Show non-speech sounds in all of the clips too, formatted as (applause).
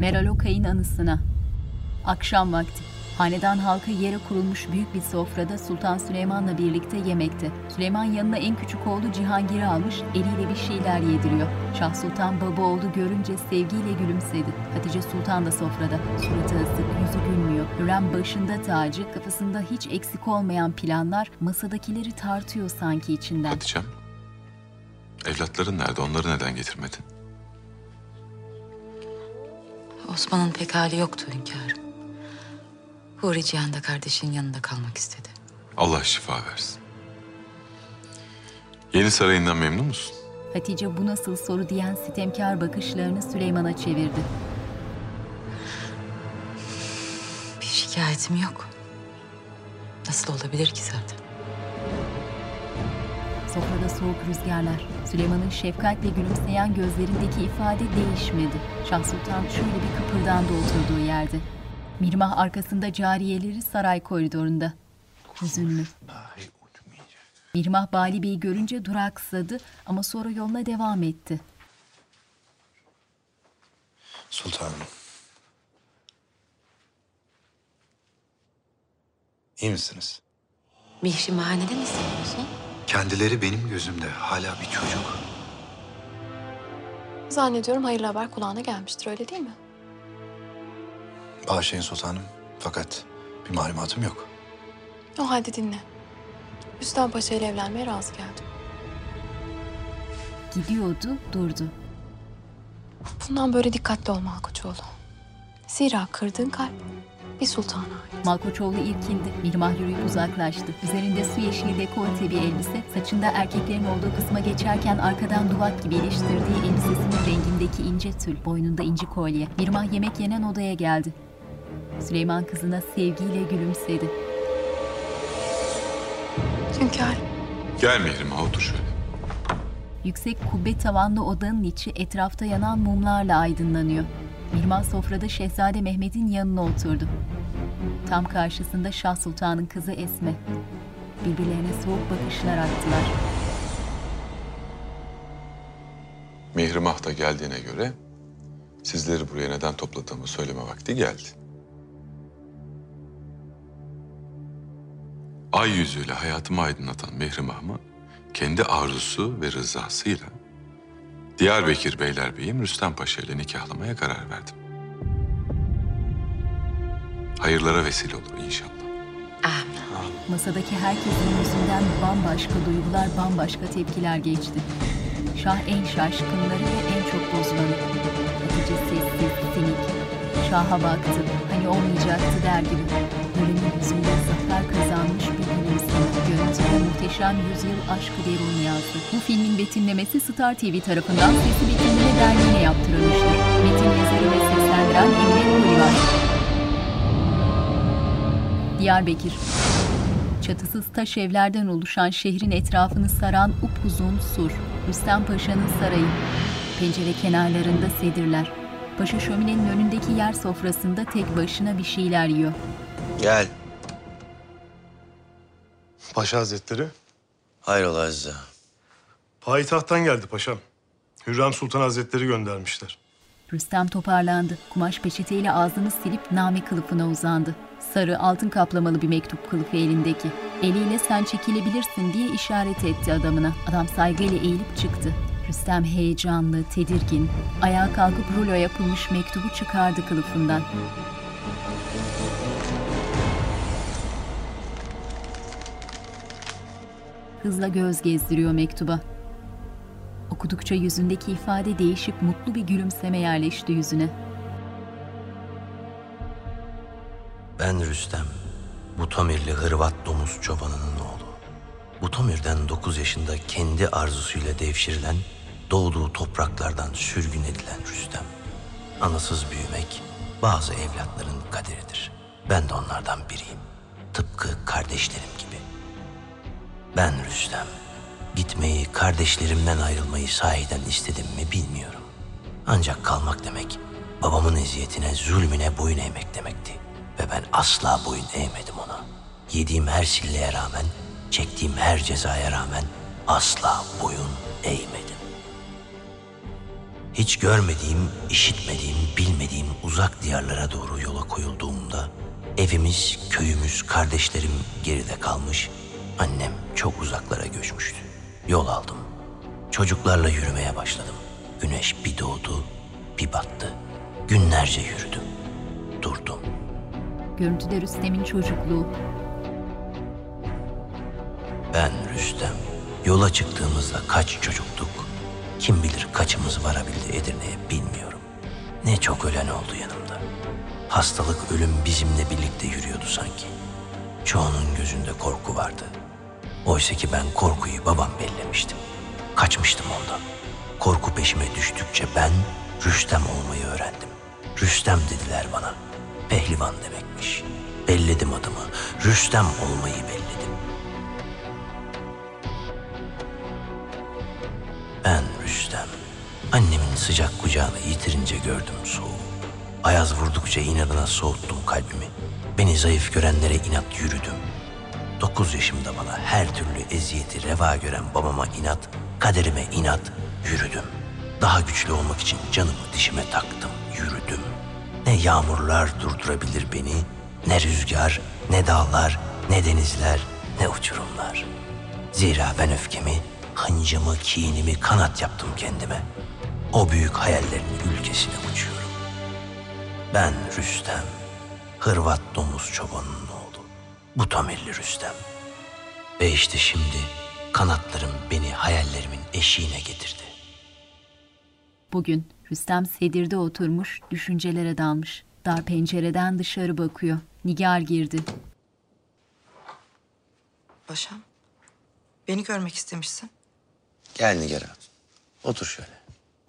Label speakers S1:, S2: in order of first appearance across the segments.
S1: Meral Okay'ın anısına. Akşam vakti. Hanedan halkı yere kurulmuş büyük bir sofrada Sultan Süleyman'la birlikte yemekte. Süleyman yanına en küçük oğlu Cihangir'i almış, eliyle bir şeyler yediriyor. Şah Sultan baba oğlu görünce sevgiyle gülümsedi. Hatice Sultan da sofrada. Suratı asık, yüzü gülmüyor. Hürrem başında tacı, kafasında hiç eksik olmayan planlar masadakileri tartıyor sanki içinden.
S2: Hatice'm, evlatların nerede? Onları neden getirmedin?
S3: Osman'ın pek hali yoktu hünkârım. Huri Cihan da kardeşinin yanında kalmak istedi.
S2: Allah şifa versin. Yeni sarayından memnun musun?
S1: Hatice bu nasıl soru diyen sitemkar bakışlarını Süleyman'a çevirdi.
S3: Bir şikayetim yok. Nasıl olabilir ki zaten?
S1: Sofrada soğuk rüzgarlar. Süleyman'ın şefkatle gülümseyen gözlerindeki ifade değişmedi. Şah Sultan şöyle bir kıpırdandı oturduğu yerde. Mirmah arkasında cariyeleri saray koridorunda. Hüzünlü. Mirmah Bali Bey'i görünce duraksadı ama sonra yoluna devam etti.
S4: Sultanım. İyi misiniz?
S3: Mihrimahane mi seviyorsun?
S4: Kendileri benim gözümde hala bir çocuk.
S5: Zannediyorum hayırlı haber kulağına gelmiştir öyle değil mi?
S4: Bağışlayın sultanım. Fakat bir malumatım yok.
S5: O halde dinle. Rüstem Paşa ile evlenmeye razı geldim.
S1: Gidiyordu, durdu.
S5: Bundan böyle dikkatli ol Malkoçoğlu. Zira kırdığın kalp bir sultana ait.
S1: Malkoçoğlu irkindi. Mirmah yürüyüp uzaklaştı. Üzerinde su yeşili dekolte bir elbise, saçında erkeklerin olduğu kısma geçerken arkadan duvak gibi iliştirdiği elbisesinin rengindeki ince tül, boynunda inci kolye. Mirmah yemek yenen odaya geldi. Süleyman kızına sevgiyle gülümsedi.
S5: Hünkârım.
S2: Gel Mihrimah otur şöyle.
S1: Yüksek kubbe tavanlı odanın içi etrafta yanan mumlarla aydınlanıyor. Mirmah sofrada Şehzade Mehmet'in yanına oturdu. Tam karşısında Şah Sultan'ın kızı Esme. Birbirlerine soğuk bakışlar attılar.
S2: Mihrimah da geldiğine göre sizleri buraya neden topladığımı söyleme vakti geldi. Ay yüzüyle hayatımı aydınlatan Mihrimah'ımı kendi arzusu ve rızasıyla Diyarbakır Beylerbeyim Rüstem Paşa ile nikahlamaya karar verdim. Hayırlara vesile olur inşallah.
S3: Amin.
S1: Masadaki herkesin yüzünden bambaşka duygular, bambaşka tepkiler geçti. Şah en şaşkınları ve en çok bozulanı. Hatice sessiz, sinik. Şah'a baktı. Hani olmayacaktı der gibi. Ölümün yüzünde zafer kazanmış bir gülümseme. Görüntüde muhteşem yüzyıl aşkı derun yazdı. Bu filmin betimlemesi Star TV tarafından Sesi Betimleme Derneği'ne yaptırılmıştır. Metin yazarı ve seslendiren Emre Nuri Diyarbakır. Çatısız taş evlerden oluşan şehrin etrafını saran upuzun sur. Rüstem Paşa'nın sarayı. Pencere kenarlarında sedirler. Paşa şöminenin önündeki yer sofrasında tek başına bir şeyler yiyor.
S6: Gel.
S7: Paşa Hazretleri.
S6: Hayrola Azize.
S7: Payitahttan geldi paşam. Hürrem Sultan Hazretleri göndermişler.
S1: Rüstem toparlandı. Kumaş peçeteyle ağzını silip name kılıfına uzandı. Sarı altın kaplamalı bir mektup kılıfı elindeki. Eliyle sen çekilebilirsin diye işaret etti adamına. Adam saygıyla eğilip çıktı. Rüstem heyecanlı, tedirgin. Ayağa kalkıp rulo yapılmış mektubu çıkardı kılıfından. Hızla göz gezdiriyor mektuba. Okudukça yüzündeki ifade değişip mutlu bir gülümseme yerleşti yüzüne.
S6: Ben Rüstem. Butomirli Hırvat domuz çobanının oğlu. Butomir'den 9 yaşında kendi arzusuyla devşirilen, doğduğu topraklardan sürgün edilen Rüstem. Anasız büyümek bazı evlatların kaderidir. Ben de onlardan biriyim. Tıpkı kardeşlerim gibi. Ben Rüstem. Gitmeyi, kardeşlerimden ayrılmayı sahiden istedim mi bilmiyorum. Ancak kalmak demek, babamın eziyetine, zulmüne boyun eğmek demekti. Ve ben asla boyun eğmedim ona. Yediğim her silleye rağmen, çektiğim her cezaya rağmen asla boyun eğmedim. Hiç görmediğim, işitmediğim, bilmediğim uzak diyarlara doğru yola koyulduğumda evimiz, köyümüz, kardeşlerim geride kalmış. Annem çok uzaklara göçmüştü. Yol aldım. Çocuklarla yürümeye başladım. Güneş bir doğdu, bir battı. Günlerce yürüdüm. Durdum.
S1: Görüntüde Rüstem'in çocukluğu.
S6: Ben Rüstem. Yola çıktığımızda kaç çocuktuk? Kim bilir kaçımız varabildi Edirne'ye bilmiyorum. Ne çok ölen oldu yanımda. Hastalık, ölüm bizimle birlikte yürüyordu sanki. Çoğunun gözünde korku vardı. Oysa ki ben korkuyu babam bellemiştim. Kaçmıştım ondan. Korku peşime düştükçe ben Rüstem olmayı öğrendim. Rüstem dediler bana. Pehlivan demekmiş. Belledim adımı. Rüstem olmayı belledim. Ben Rüstem. Annemin sıcak kucağını yitirince gördüm soğuğu. Ayaz vurdukça inadına soğuttum kalbimi. Beni zayıf görenlere inat yürüdüm. Dokuz yaşımda bana her türlü eziyeti reva gören babama inat, kaderime inat yürüdüm. Daha güçlü olmak için canımı dişime taktım, yürüdüm. Ne yağmurlar durdurabilir beni, ne rüzgar, ne dağlar, ne denizler, ne uçurumlar. Zira ben öfkemi, hıncımı, kinimi kanat yaptım kendime. O büyük hayallerin ülkesine uçuyorum. Ben Rüstem, Hırvat domuz çobanının oğlu. Bu Tamirli Rüstem. Ve işte şimdi kanatlarım beni hayallerimin eşiğine getirdi.
S1: Bugün Rüstem sedirde oturmuş, düşüncelere dalmış. Dar pencereden dışarı bakıyor. Nigar girdi.
S8: Paşam, beni görmek istemişsin.
S6: Gel Nigar ağa. Otur şöyle.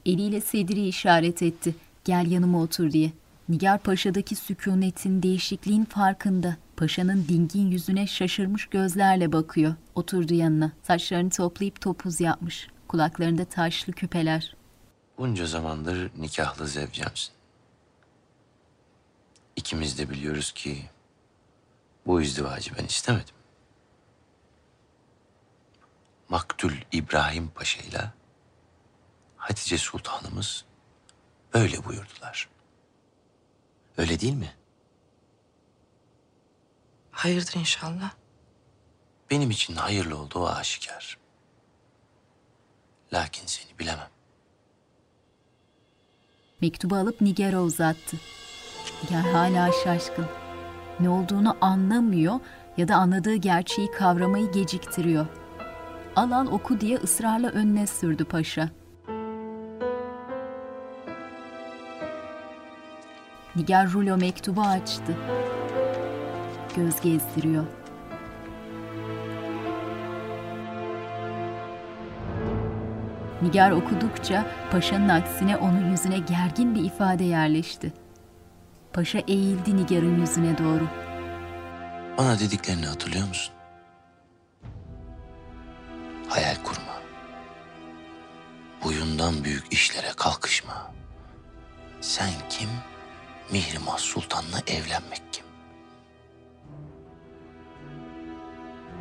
S1: Eliyle Sedir'i işaret etti. Gel yanıma otur diye. Nigar Paşa'daki sükunetin, değişikliğin farkında. Paşa'nın dingin yüzüne şaşırmış gözlerle bakıyor. Oturdu yanına. Saçlarını toplayıp topuz yapmış. Kulaklarında taşlı küpeler.
S6: Bunca zamandır nikahlı zevcemsin. İkimiz de biliyoruz ki bu izdivacı ben istemedim. Maktul İbrahim Paşa ile Hatice Sultanımız öyle buyurdular. Öyle değil mi?
S8: Hayırdır inşallah.
S6: Benim için hayırlı olduğu aşikar. Lakin seni bilemem.
S1: Mektubu alıp Nigar'a uzattı. Nigar hala şaşkın. Ne olduğunu anlamıyor ya da anladığı gerçeği kavramayı geciktiriyor. Al al oku diye ısrarla önüne sürdü paşa. Nigar rulo mektubu açtı. Göz gezdiriyor. Nigar okudukça paşanın aksine onun yüzüne gergin bir ifade yerleşti. Paşa eğildi Nigar'ın yüzüne doğru.
S6: Bana dediklerini hatırlıyor musun? Hayal kurma. Boyundan büyük işlere kalkışma. Sen kim? Mihrimah Sultan'la evlenmek kim?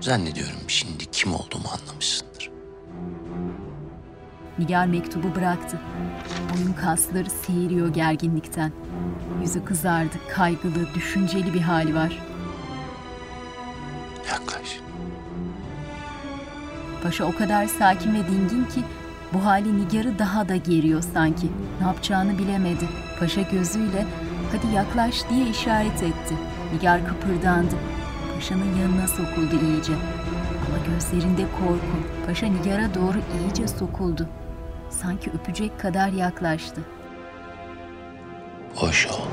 S6: Zannediyorum şimdi kim olduğumu anlamışsındır.
S1: Nigar mektubu bıraktı. Boyun kasları seyiriyor gerginlikten. Yüzü kızardı, kaygılı, düşünceli bir hali var.
S6: Yaklaş.
S1: Paşa o kadar sakin ve dingin ki bu hali Nigar'ı daha da geriyor sanki. Ne yapacağını bilemedi. Paşa gözüyle hadi yaklaş diye işaret etti. Nigar kıpırdandı. Paşanın yanına sokuldu iyice. Ama gözlerinde korku. Paşa Nigar'a doğru iyice sokuldu. Sanki öpecek kadar yaklaştı.
S6: Ol.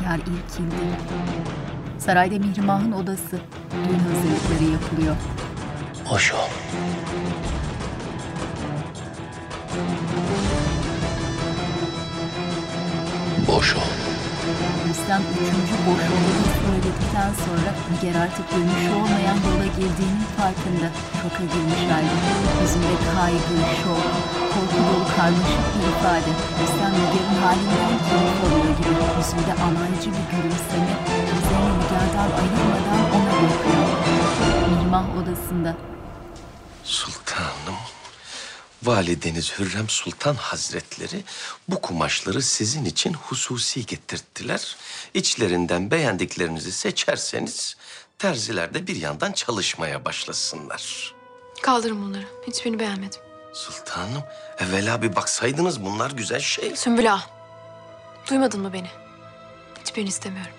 S1: Nigar irkildi. Sarayda Mihrimah'ın odası. Düğün hazırlıkları yapılıyor.
S6: Boş ol. Boş ol.
S1: Rüstem üçüncü boş olduğunu söyledikten sonra Nigar artık dönüşü olmayan yola girdiğinin farkında. Şoka girmiş halde. Yüzünde kaygı, şok, korku dolu karmaşık bir ifade. Rüstem Nigar'ın halinden keyif alıyor gibi. Yüzünde alaycı bir gülümseme. Gözlerini Nigar'dan ayırmadan ona bakıyor. Mihrimah odasında.
S6: Sultanım,
S9: Valideniz Hürrem Sultan Hazretleri bu kumaşları sizin için hususi getirttiler. İçlerinden beğendiklerinizi seçerseniz terziler de bir yandan çalışmaya başlasınlar.
S5: Kaldırın bunları. Hiçbirini beğenmedim.
S9: Sultanım, evvela bir baksaydınız bunlar güzel şey.
S5: Sümbül Ağa. Duymadın mı beni? Hiçbirini istemiyorum.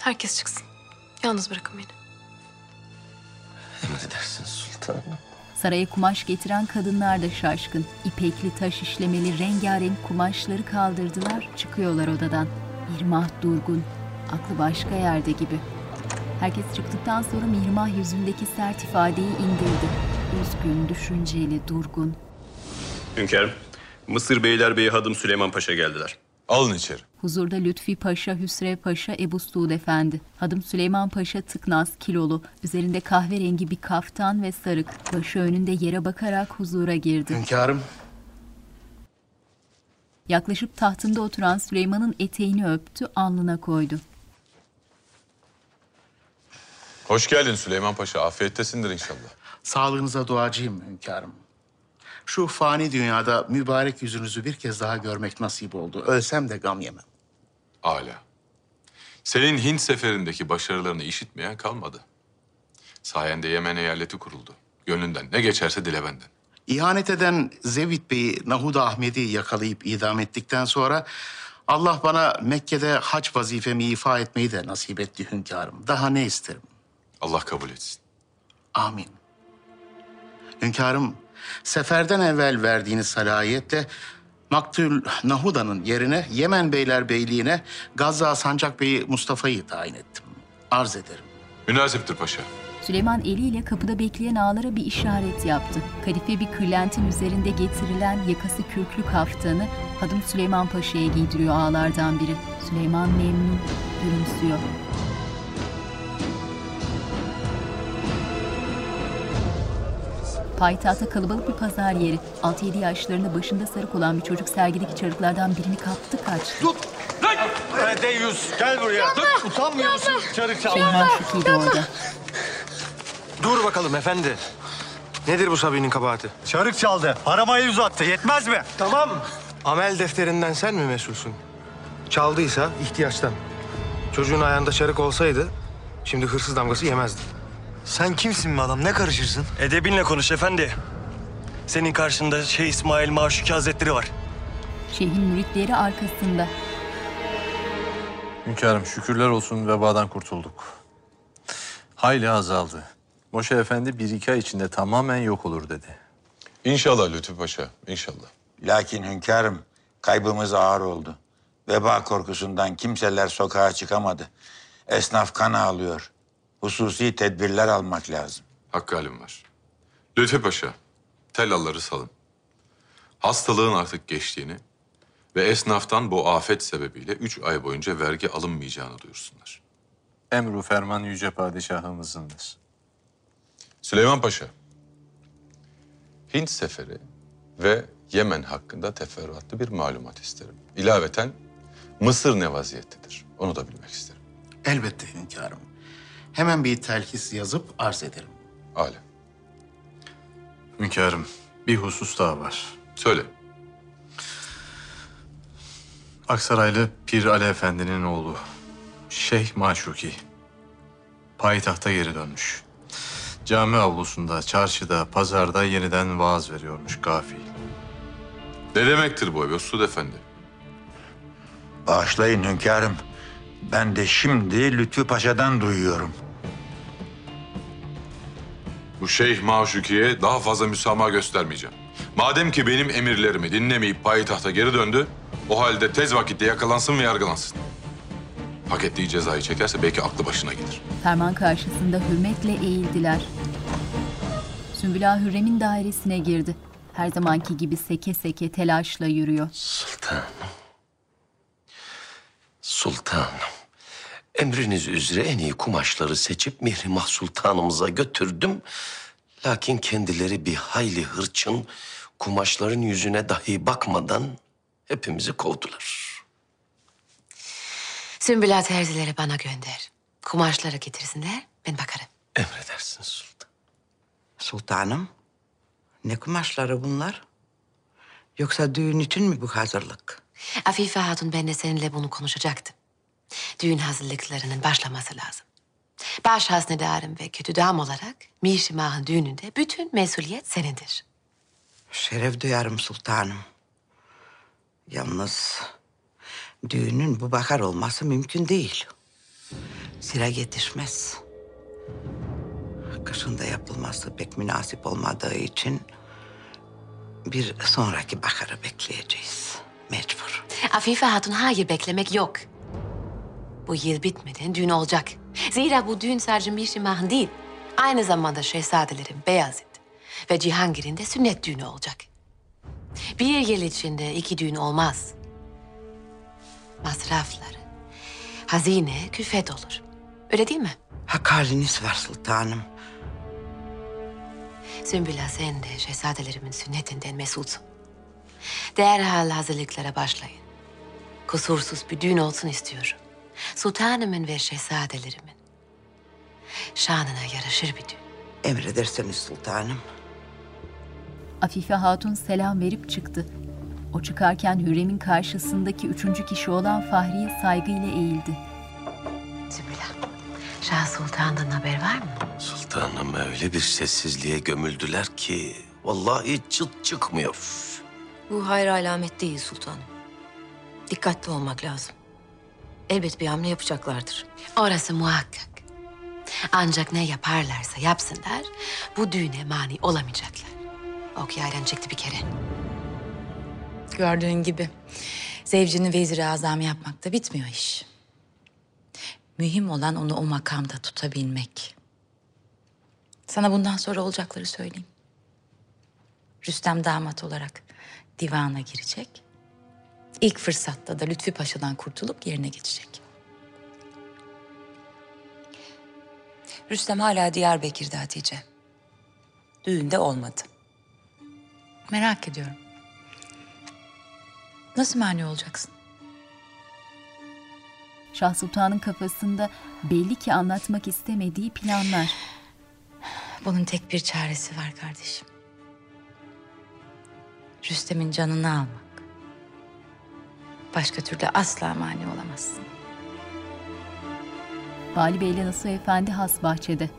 S5: Herkes çıksın. Yalnız bırakın beni.
S9: Emredersiniz sultanım.
S1: Saraya kumaş getiren kadınlar da şaşkın. İpekli taş işlemeli rengarenk kumaşları kaldırdılar, çıkıyorlar odadan. Mirmah durgun, aklı başka yerde gibi. Herkes çıktıktan sonra Mirmah yüzündeki sert ifadeyi indirdi. Üzgün, düşünceli, durgun.
S10: Hünkârım, Mısır Beylerbeyi Hadım Süleyman Paşa geldiler.
S2: Alın içeri.
S1: Huzurda Lütfi Paşa, Hüsrev Paşa, Ebu Suud Efendi. Hadım Süleyman Paşa tıknaz, kilolu. Üzerinde kahverengi bir kaftan ve sarık. Başı önünde yere bakarak huzura girdi.
S11: Hünkârım,
S1: Yaklaşıp tahtında oturan Süleyman'ın eteğini öptü, alnına koydu.
S2: Hoş geldin Süleyman Paşa. Afiyettesindir inşallah.
S11: sağlığınıza duacıyım hünkârım. Şu fani dünyada mübarek yüzünüzü bir kez daha görmek nasip oldu. Ölsem de gam yemem.
S2: Âlâ. Senin Hint seferindeki başarılarını işitmeyen kalmadı. Sayende Yemen eyaleti kuruldu. Gönlünden ne geçerse dile benden.
S11: İhanet eden Zevit Bey'i Nahud Ahmet'i yakalayıp idam ettikten sonra Allah bana Mekke'de hac vazifemi ifa etmeyi de nasip etti hünkârım. Daha ne isterim?
S2: Allah kabul etsin.
S11: Amin. Hünkârım, seferden evvel verdiğiniz salahiyetle Maktul Nahuda'nın yerine Yemen Beylerbeyliğine Gazza Sancak Bey'i Mustafa'yı tayin ettim. Arz ederim.
S2: Münasiptir paşa.
S1: Süleyman eliyle kapıda bekleyen ağalara bir işaret yaptı. Kadife bir kırlentin üzerinde getirilen yakası kürklü kaftanı Hadım Süleyman Paşa'ya giydiriyor ağalardan biri. Süleyman memnun, gülümsüyor. Payitahta kalabalık bir pazar yeri. 6-7 yaşlarında başında sarık olan bir çocuk sergideki çarıklardan birini kaptı kaçtı.
S7: Deyyus gel buraya. Utanmıyor musun? Çarık çalma.
S1: Şeyh Maşuki de orada.
S12: Dur bakalım efendi. Nedir bu Sabi'nin kabahati?
S7: Çarık çaldı. Paramayı uzattı. Yetmez mi?
S12: Tamam. Amel defterinden sen mi mesulsün? Çaldıysa ihtiyaçtan. Çocuğun ayağında çarık olsaydı şimdi hırsız damgası yemezdi.
S13: Sen kimsin be adam? Ne karışırsın?
S12: Edebinle konuş efendi. Senin karşında Şeyh İsmail Maşuki Hazretleri var.
S1: Şeyhin müritleri arkasında.
S14: Hünkârım şükürler olsun vebadan kurtulduk. Hayli azaldı. Moşe Efendi bir iki ay içinde tamamen yok olur dedi.
S2: İnşallah Lütfü Paşa, inşallah.
S15: Lakin hünkârım kaybımız ağır oldu. Veba korkusundan kimseler sokağa çıkamadı. Esnaf kan ağlıyor. Hususi tedbirler almak lazım.
S2: Hakkı halim var. Lütfü Paşa, tellalları salın. Hastalığın artık geçtiğini ve esnaftan bu afet sebebiyle üç ay boyunca vergi alınmayacağını duyursunlar.
S14: Emru ferman yüce padişahımızındır.
S2: Süleyman Paşa, Hint seferi ve Yemen hakkında teferruatlı bir malumat isterim. İlaveten Mısır ne vaziyettedir? Onu da bilmek isterim.
S11: Elbette hünkârım. Hemen bir telhis yazıp arz ederim.
S2: Âlâ.
S14: Hünkârım bir husus daha var.
S2: Söyle.
S14: Aksaraylı Pir Ali Efendi'nin oğlu Şeyh Maşuki payitahta geri dönmüş. Cami avlusunda, çarşıda, pazarda yeniden vaaz veriyormuş gafil.
S2: Ne demektir bu Mesud Efendi?
S15: Bağışlayın hünkârım. Ben de şimdi Lütfü Paşa'dan duyuyorum.
S2: Bu Şeyh Maşuki'ye daha fazla müsamaha göstermeyeceğim. Madem ki benim emirlerimi dinlemeyip payitahta geri döndü, o halde tez vakitte yakalansın ve yargılansın. Hak ettiği cezayı çekerse belki aklı başına gelir.
S1: Ferman karşısında hürmetle eğildiler. Sümbül Ağa Hürrem'in dairesine girdi. Her zamanki gibi seke seke telaşla yürüyor.
S9: Sultanım. Sultanım. Emriniz üzere en iyi kumaşları seçip Mihrimah Sultanımıza götürdüm. Lakin kendileri bir hayli hırçın, kumaşların yüzüne dahi bakmadan hepimizi kovdular.
S3: Sümbül Ağa terzileri bana gönder. Kumaşları getirsinler, ben bakarım.
S9: Emredersiniz sultan.
S8: Sultanım,
S16: Ne kumaşları bunlar? Yoksa düğün için mi bu hazırlık?
S17: Afife Hatun ben de seninle bunu konuşacaktım. Düğün hazırlıklarının başlaması lazım. Baş haznedarım ve kötü dam olarak Mişimah'ın düğününde bütün mesuliyet senindir.
S16: Şeref duyarım sultanım. Yalnız düğünün bu bakar olması mümkün değil. Sıra yetişmez. Kışında yapılması pek münasip olmadığı için bir sonraki bakarı bekleyeceğiz. Mecbur.
S17: Afife Hatun hayır beklemek yok. Bu yıl bitmeden düğün olacak. Zira bu düğün sadece Mişimah'ın değil, aynı zamanda şehzadelerin Beyazıt ve Cihangir'in de sünnet düğünü olacak. Bir yıl içinde iki düğün olmaz. Masrafları, hazine külfet olur. Öyle değil mi?
S16: Hak haliniz var sultanım.
S17: Sümbüla sen de şehzadelerimin sünnetinden mesulsun. Derhal hazırlıklara başlayın. Kusursuz bir düğün olsun istiyorum. Sultanımın ve şehzadelerimin. Şanına yaraşır bir düğün.
S16: Emrederseniz sultanım.
S1: Afife Hatun selam verip çıktı. O çıkarken Hürrem'in karşısındaki üçüncü kişi olan Fahriye saygıyla eğildi.
S17: Sümbüla, Şah Sultan'dan haber var mı?
S9: Sultanım öyle bir sessizliğe gömüldüler ki vallahi çıt çıkmıyor.
S3: Bu hayır alamet değil sultanım. Dikkatli olmak lazım. Elbet bir hamle yapacaklardır.
S17: Orası muhakkak. Ancak ne yaparlarsa yapsınlar, bu düğüne mani olamayacaklar. Ok yaydan çıktı bir kere.
S3: Gördüğün gibi zevcini vezir-i azam yapmakta bitmiyor iş. Mühim olan onu o makamda tutabilmek. Sana bundan sonra olacakları söyleyeyim. Rüstem damat olarak divana girecek. İlk fırsatta da Lütfi Paşa'dan kurtulup yerine geçecek. Rüstem hala Diyarbakır'da Hatice. Düğünde olmadı. Merak ediyorum. Nasıl mani olacaksın?
S1: Şah Sultan'ın kafasında belli ki anlatmak istemediği planlar.
S3: Bunun tek bir çaresi var kardeşim. Rüstem'in canını almak. Başka türlü asla mani olamazsın.
S1: Vali Bey ile Nasuh Efendi has bahçede.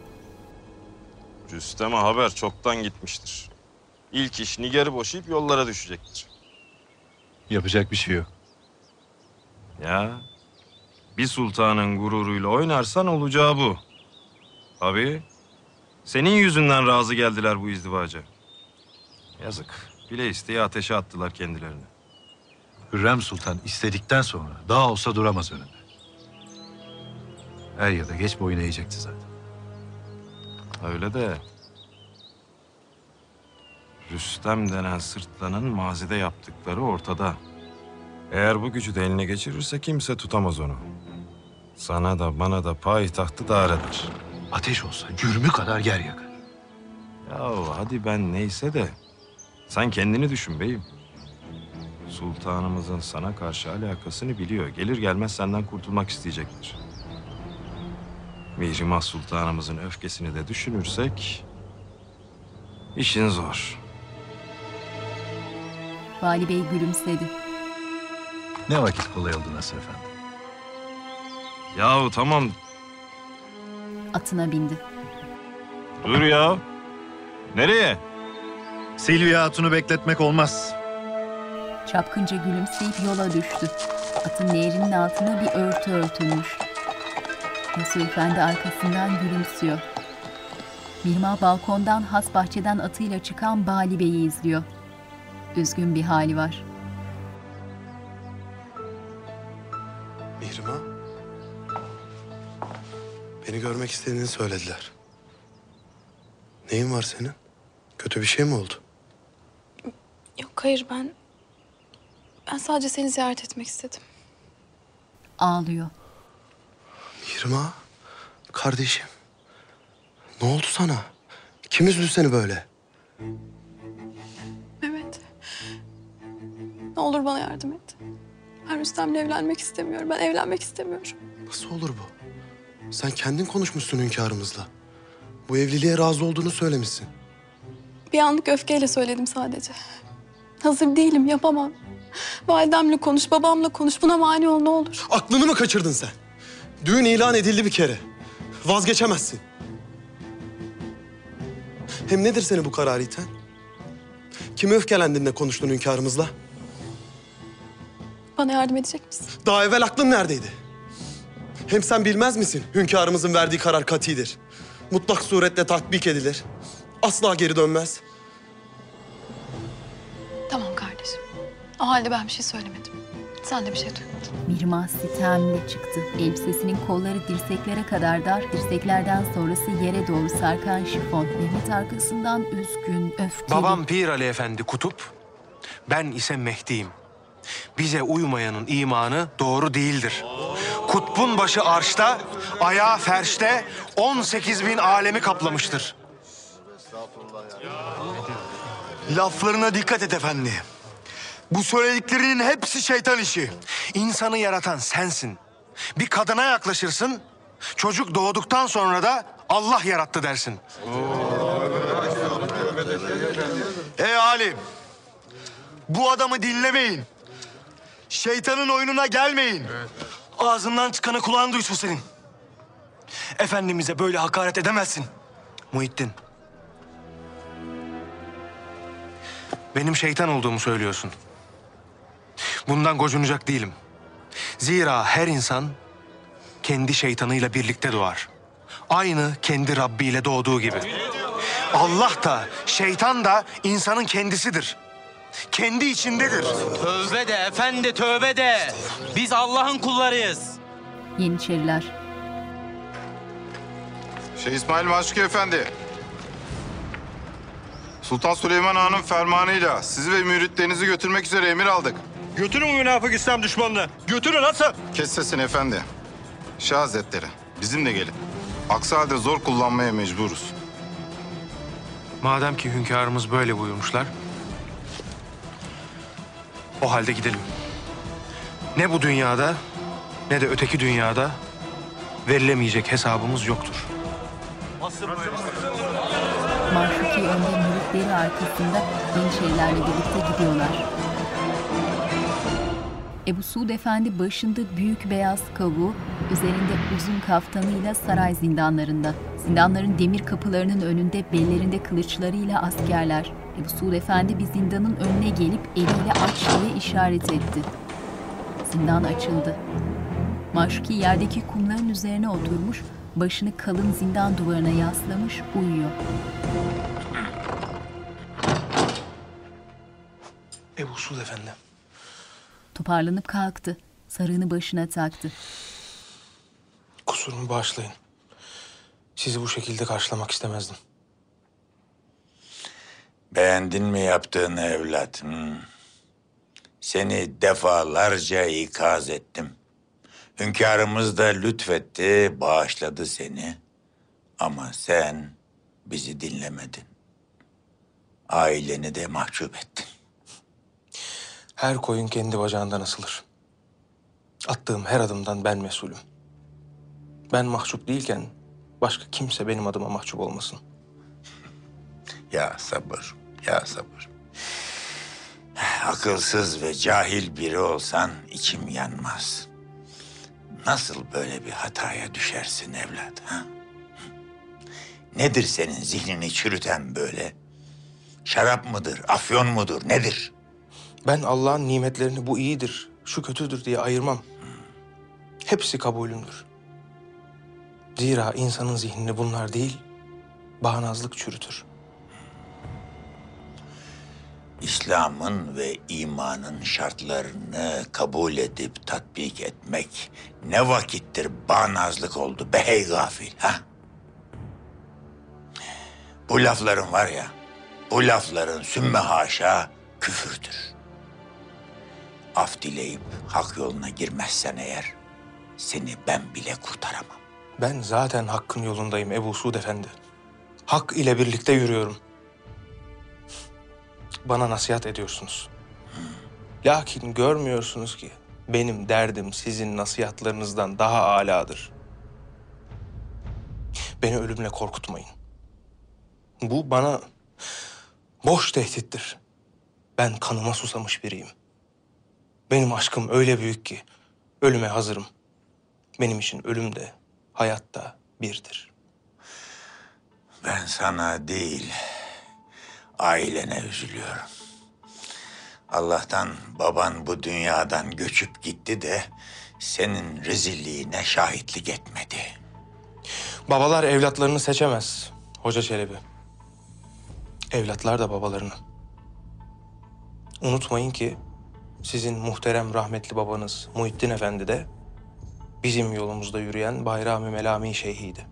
S18: Rüstem'e haber çoktan gitmiştir. İlk iş Nigar'ı boşayıp yollara düşecektir.
S14: Yapacak bir şey yok.
S18: Ya bir sultanın gururuyla oynarsan olacağı bu. Tabii. Senin yüzünden razı geldiler bu izdivaca. Yazık. Bile isteye ateşe attılar kendilerini.
S14: Hürrem Sultan istedikten sonra daha olsa duramaz önünde. Er ya da geç boyun eğecekti zaten.
S18: Öyle de... Rüstem denen sırtlanın mazide yaptıkları ortada. Eğer bu gücü de eline geçirirse kimse tutamaz onu. Sana da bana da payitahtı dar eder.
S14: Ateş olsa cürmü kadar yer yakar.
S18: Yahu hadi ben neyse de sen kendini düşün beyim. Sultanımızın sana karşı alakasını biliyor. Gelir gelmez senden kurtulmak isteyecektir. Mihrimah Sultanımızın öfkesini de düşünürsek işin zor.
S1: Vali Bey gülümsedi.
S14: Ne vakit kolay oldu Nasır Efendi?
S18: Yahu tamam
S1: Atına bindi.
S18: dur ya. Nereye?
S13: Silvia Hatun'u bekletmek olmaz.
S1: Çapkınca gülümseyip yola düştü. Atın leğerinin altına bir örtü örtülmüş. Nasuh Efendi arkasından gülümsüyor. Mirma balkondan has bahçeden atıyla çıkan Bali Bey'i izliyor. Üzgün bir hali var.
S12: Mihrimah. Beni görmek istediğini söylediler. Neyin var senin? Kötü bir şey mi oldu?
S5: Yok hayır ben... Ben sadece seni ziyaret etmek istedim.
S1: Ağlıyor.
S12: Mihrimah, kardeşim. Ne oldu sana? Kim üzdü seni böyle?
S5: Mehmet. Ne olur bana yardım et. Ben Rüstem'le evlenmek istemiyorum. Ben evlenmek istemiyorum.
S12: Nasıl olur bu? Sen kendin konuşmuşsun hünkârımızla. Bu evliliğe razı olduğunu söylemişsin.
S5: Bir anlık öfkeyle söyledim sadece. Hazır değilim, yapamam. Validemle konuş, babamla konuş. Buna mani ol ne olur.
S19: Aklını mı kaçırdın sen? Düğün ilan edildi bir kere. Vazgeçemezsin. Hem nedir senin bu kararı iten? Kimi öfkelendin de konuştun hünkârımızla?
S5: Bana yardım edecek misin?
S19: Daha evvel aklın neredeydi? Hem sen bilmez misin hünkârımızın verdiği karar katidir. Mutlak suretle tatbik edilir. Asla geri dönmez.
S5: O halde ben bir şey söylemedim. Sen de bir şey duymadın.
S1: Mihrimah sitemli çıktı. Elbisesinin kolları dirseklere kadar dar, dirseklerden sonrası yere doğru sarkan şifon. Mehmet arkasından üzgün, öfkeli.
S12: Babam Pir Ali Efendi kutup, ben ise Mehdi'yim. Bize uymayanın imanı doğru değildir. Kutbun başı arşta, ayağı ferşte 18 bin alemi kaplamıştır.
S20: Laflarına dikkat et efendi. Bu söylediklerinin hepsi şeytan işi.
S12: İnsanı yaratan sensin. Bir kadına yaklaşırsın, çocuk doğduktan sonra da Allah yarattı dersin.
S20: Ey alim, bu adamı dinlemeyin. Şeytanın oyununa gelmeyin.
S12: Ağzından çıkanı kulağın duysun senin. Efendimiz'e böyle hakaret edemezsin. Muhittin. Benim şeytan olduğumu söylüyorsun. Bundan gocunacak değilim. Zira her insan kendi şeytanıyla birlikte doğar. Aynı kendi Rabbi ile doğduğu gibi. Allah da şeytan da insanın kendisidir. Kendi içindedir.
S21: Tövbe de efendi tövbe de. Biz Allah'ın kullarıyız.
S1: Yeniçeriler.
S22: Şeyh İsmail Maşuki Efendi. Sultan Süleyman Han'ın fermanıyla sizi ve müritlerinizi götürmek üzere emir aldık.
S7: Götürün bu münafık İslam düşmanını. Götürün nasıl?
S22: Kes sesini efendi. Şah Hazretleri, bizimle gelin. Aksi halde zor kullanmaya mecburuz.
S12: Madem ki hünkârımız böyle buyurmuşlar... ...o halde gidelim. Ne bu dünyada ne de öteki dünyada verilemeyecek hesabımız yoktur.
S1: Maşuki önde müritleri arkasında Yeniçerilerle birlikte gidiyorlar. Ebu Suud Efendi başında büyük beyaz kavuğu, üzerinde uzun kaftanıyla saray zindanlarında. Zindanların demir kapılarının önünde bellerinde kılıçlarıyla askerler. Ebu Suud Efendi bir zindanın önüne gelip eliyle aç işaret etti. Zindan açıldı. Maşuki yerdeki kumların üzerine oturmuş, başını kalın zindan duvarına yaslamış uyuyor.
S12: Ebu Suud Efendi.
S1: Toparlanıp kalktı. Sarığını başına taktı.
S12: Kusurumu bağışlayın. Sizi bu şekilde karşılamak istemezdim.
S15: Beğendin mi yaptığını evlat? hmm? Seni defalarca ikaz ettim. Hünkârımız da lütfetti, bağışladı seni. Ama sen bizi dinlemedin. Aileni de mahcup ettin.
S12: Her koyun kendi bacağından asılır. Attığım her adımdan ben mesulüm. Ben mahcup değilken başka kimse benim adıma mahcup olmasın.
S15: Ya sabır, ya sabır. Akılsız ve cahil biri olsan içim yanmaz. Nasıl böyle bir hataya düşersin evlat? Ha? Nedir senin zihnini çürüten böyle? Şarap mıdır, afyon mudur, nedir?
S12: Ben Allah'ın nimetlerini bu iyidir, şu kötüdür diye ayırmam. Hepsi kabulümdür. Zira insanın zihnini bunlar değil, bağnazlık çürütür.
S15: İslam'ın ve imanın şartlarını kabul edip tatbik etmek ne vakittir bağnazlık oldu be hey gafil ha? Bu lafların var ya, bu lafların sümme haşa küfürdür. Af dileyip hak yoluna girmezsen eğer seni ben bile kurtaramam.
S12: Ben zaten hakkın yolundayım Ebu Suud Efendi. Hak ile birlikte yürüyorum. Bana nasihat ediyorsunuz. Lakin görmüyorsunuz ki benim derdim sizin nasihatlarınızdan daha âladır. Beni ölümle korkutmayın. Bu bana Boş tehdittir. Ben kanıma susamış biriyim. Benim aşkım öyle büyük ki ölüme hazırım. Benim için ölüm de hayat da birdir.
S15: Ben sana değil, ailene üzülüyorum. Allah'tan baban bu dünyadan göçüp gitti de senin rezilliğine şahitlik etmedi.
S12: Babalar evlatlarını seçemez Hoca Çelebi. Evlatlar da babalarını. Unutmayın ki sizin muhterem rahmetli babanız Muhittin Efendi de bizim yolumuzda yürüyen Bayrami Melami Şeyhiydi.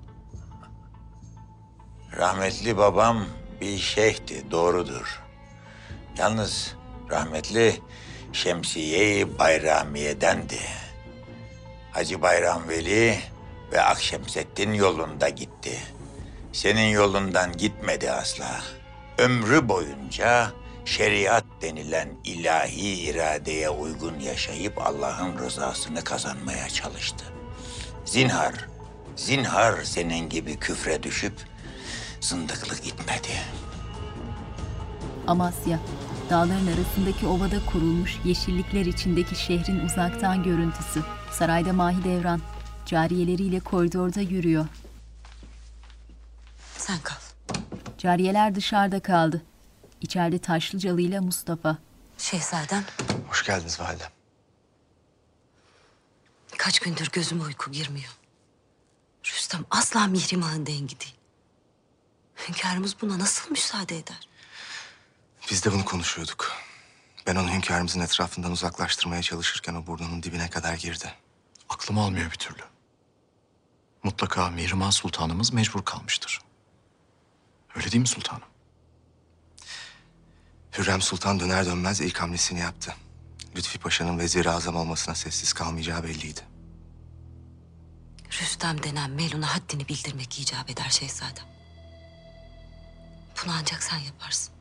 S15: Rahmetli babam bir şeyhti, doğrudur. Yalnız rahmetli Şemsiye-i Bayramiye'dendi. Hacı Bayram Veli ve Akşemseddin yolunda gitti. Senin yolundan gitmedi asla. Ömrü boyunca şeriat denilen ilahi iradeye uygun yaşayıp Allah'ın rızasını kazanmaya çalıştı. Zinhar, zinhar senin gibi küfre düşüp zındıklık itmedi.
S1: Amasya, dağların arasındaki ovada kurulmuş yeşillikler içindeki şehrin uzaktan görüntüsü. Sarayda Mahidevran, cariyeleriyle koridorda yürüyor.
S23: Sen kal.
S1: Cariyeler dışarıda kaldı. İçeride Taşlıcalı ile Mustafa.
S23: Şehzadem
S24: Hoş geldiniz validem.
S23: kaç gündür gözüme uyku girmiyor. Rüstem asla Mihrimah'ın dengi değil. Hünkârımız buna nasıl müsaade eder?
S24: Biz de bunu konuşuyorduk. Ben onu hünkârımızın etrafından uzaklaştırmaya çalışırken o burnunun dibine kadar girdi.
S25: Aklım almıyor bir türlü. Mutlaka Mihrimah Sultanımız mecbur kalmıştır. Öyle değil mi sultanım?
S24: Hürrem Sultan döner dönmez ilk hamlesini yaptı. Lütfi Paşa'nın vezir-i azam olmasına sessiz kalmayacağı belliydi.
S23: Rüstem denen Melun'a haddini bildirmek icap eder şehzadem. Bunu ancak sen yaparsın.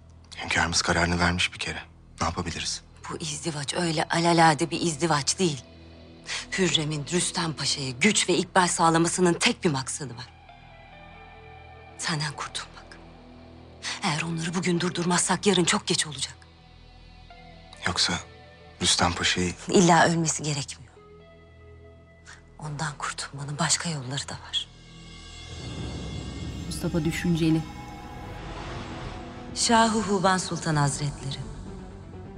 S24: Hünkârımız kararını vermiş bir kere. Ne yapabiliriz?
S23: Bu izdivaç öyle alelade bir izdivaç değil. Hürrem'in Rüstem Paşa'ya güç ve ikbal sağlamasının tek bir maksadı var. Senden kurtulmak. Eğer onları bugün durdurmazsak yarın çok geç olacak.
S24: Yoksa Rüstem Paşa'yı
S23: İlla ölmesi gerekmiyor. Ondan kurtulmanın başka yolları da var.
S1: Mustafa düşünceli.
S23: Şahı Huban Sultan Hazretleri.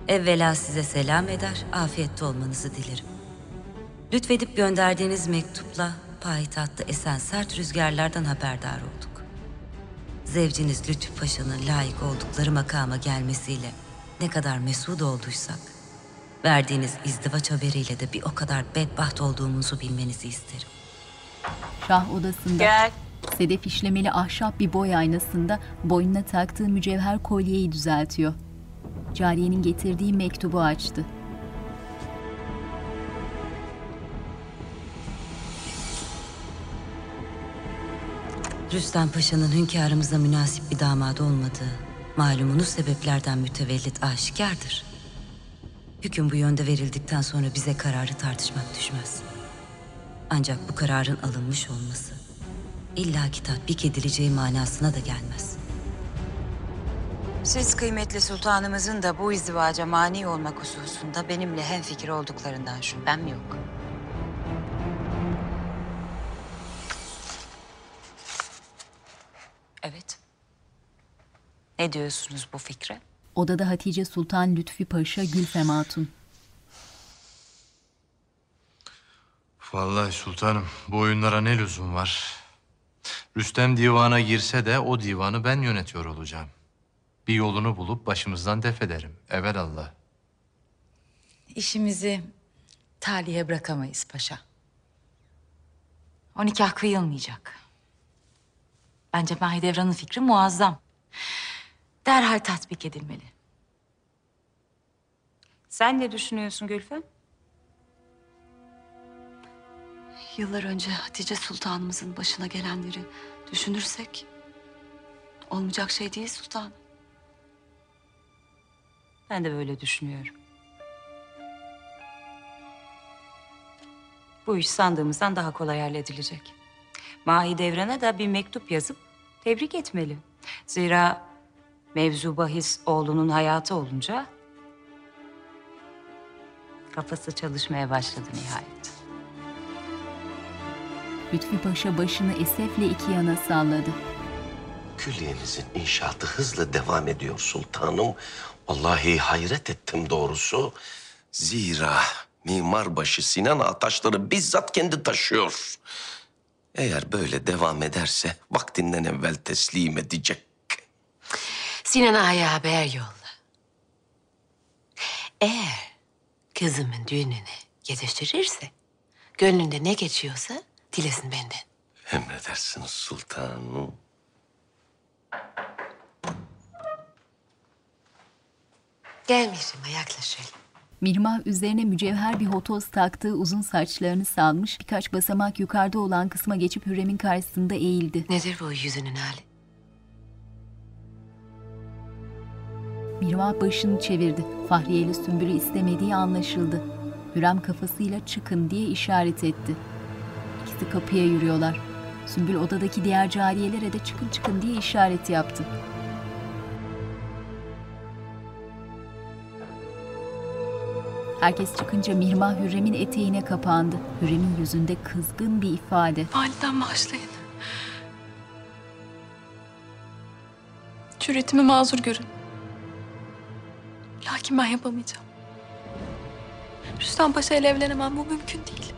S23: Evvela size selam eder, afiyette olmanızı dilerim. Lütfedip gönderdiğiniz mektupla payitahtta esen sert rüzgarlardan haberdar olduk. Zevciniz Lütfü Paşa'nın layık oldukları makama gelmesiyle ne kadar mesut olduysak, verdiğiniz izdivaç haberiyle de bir o kadar bedbaht olduğumuzu bilmenizi isterim.
S1: Şah odasında.
S23: Gel.
S1: Sedef işlemeli ahşap bir boy aynasında boynuna taktığı mücevher kolyeyi düzeltiyor. Cariyenin getirdiği mektubu açtı.
S23: Rüstem Paşa'nın hünkârımıza münasip bir damadı olmadığı malumunuz sebeplerden mütevellit aşikardır. Hüküm bu yönde verildikten sonra bize kararı tartışmak düşmez. Ancak bu kararın alınmış olması illaki tatbik edileceği manasına da gelmez.
S26: Siz kıymetli sultanımızın da bu izdivaca mani olmak hususunda benimle hemfikir olduklarından şüphem yok. Evet. Ne diyorsunuz bu fikre?
S1: Odada Hatice Sultan Lütfi Paşa Gülfem Hatun.
S14: Vallahi sultanım bu oyunlara ne lüzum var? Rüstem divana girse de o divanı ben yönetiyor olacağım. Bir yolunu bulup başımızdan def ederim. Evelallah.
S26: İşimizi talihe bırakamayız paşa. O nikah kıyılmayacak. Bence Mahidevran'ın fikri muazzam. Derhal tatbik edilmeli. Sen ne düşünüyorsun Gülfem?
S27: Yıllar önce Hatice Sultanımızın başına gelenleri düşünürsek olmayacak şey değil sultan.
S26: Ben de böyle düşünüyorum. Bu iş sandığımızdan daha kolay halledilecek. Mahidevran'a da bir mektup yazıp tebrik etmeli. Zira Mevzu bahis oğlunun hayatı olunca... ...kafası çalışmaya başladı nihayet.
S1: Lütfi Paşa başını esefle iki yana salladı.
S9: Külliyenizin inşaatı hızla devam ediyor sultanım. Vallahi hayret ettim doğrusu. Zira mimarbaşı Sinan Ağa taşları bizzat kendi taşıyor. Eğer böyle devam ederse vaktinden evvel teslim edecek.
S17: Sinan Ağa'ya haber yolla. Eğer kızımın düğününü yetiştirirse... ...gönlünde ne geçiyorsa dilesin benden.
S9: Emredersiniz sultanım.
S17: Gel Mihrimah yaklaşalım.
S1: Mirmah üzerine mücevher bir hotoz taktığı uzun saçlarını salmış, birkaç basamak yukarıda olan kısma geçip Hürrem'in karşısında eğildi.
S17: Nedir bu yüzünün hali?
S1: Mirmah başını çevirdi. Fahriye ile Sümbül'ü istemediği anlaşıldı. Hürrem kafasıyla çıkın diye işaret etti. İkisi kapıya yürüyorlar. Sümbül odadaki diğer cariyelere de çıkın çıkın diye işaret yaptı. Herkes çıkınca Mirmah Hürrem'in eteğine kapandı. Hürrem'in yüzünde kızgın bir ifade.
S5: Validem bağışlayın. Cüretimi mazur görün. Lakin ben yapamayacağım. Rüstem Paşa ile evlenemem. Bu mümkün değil.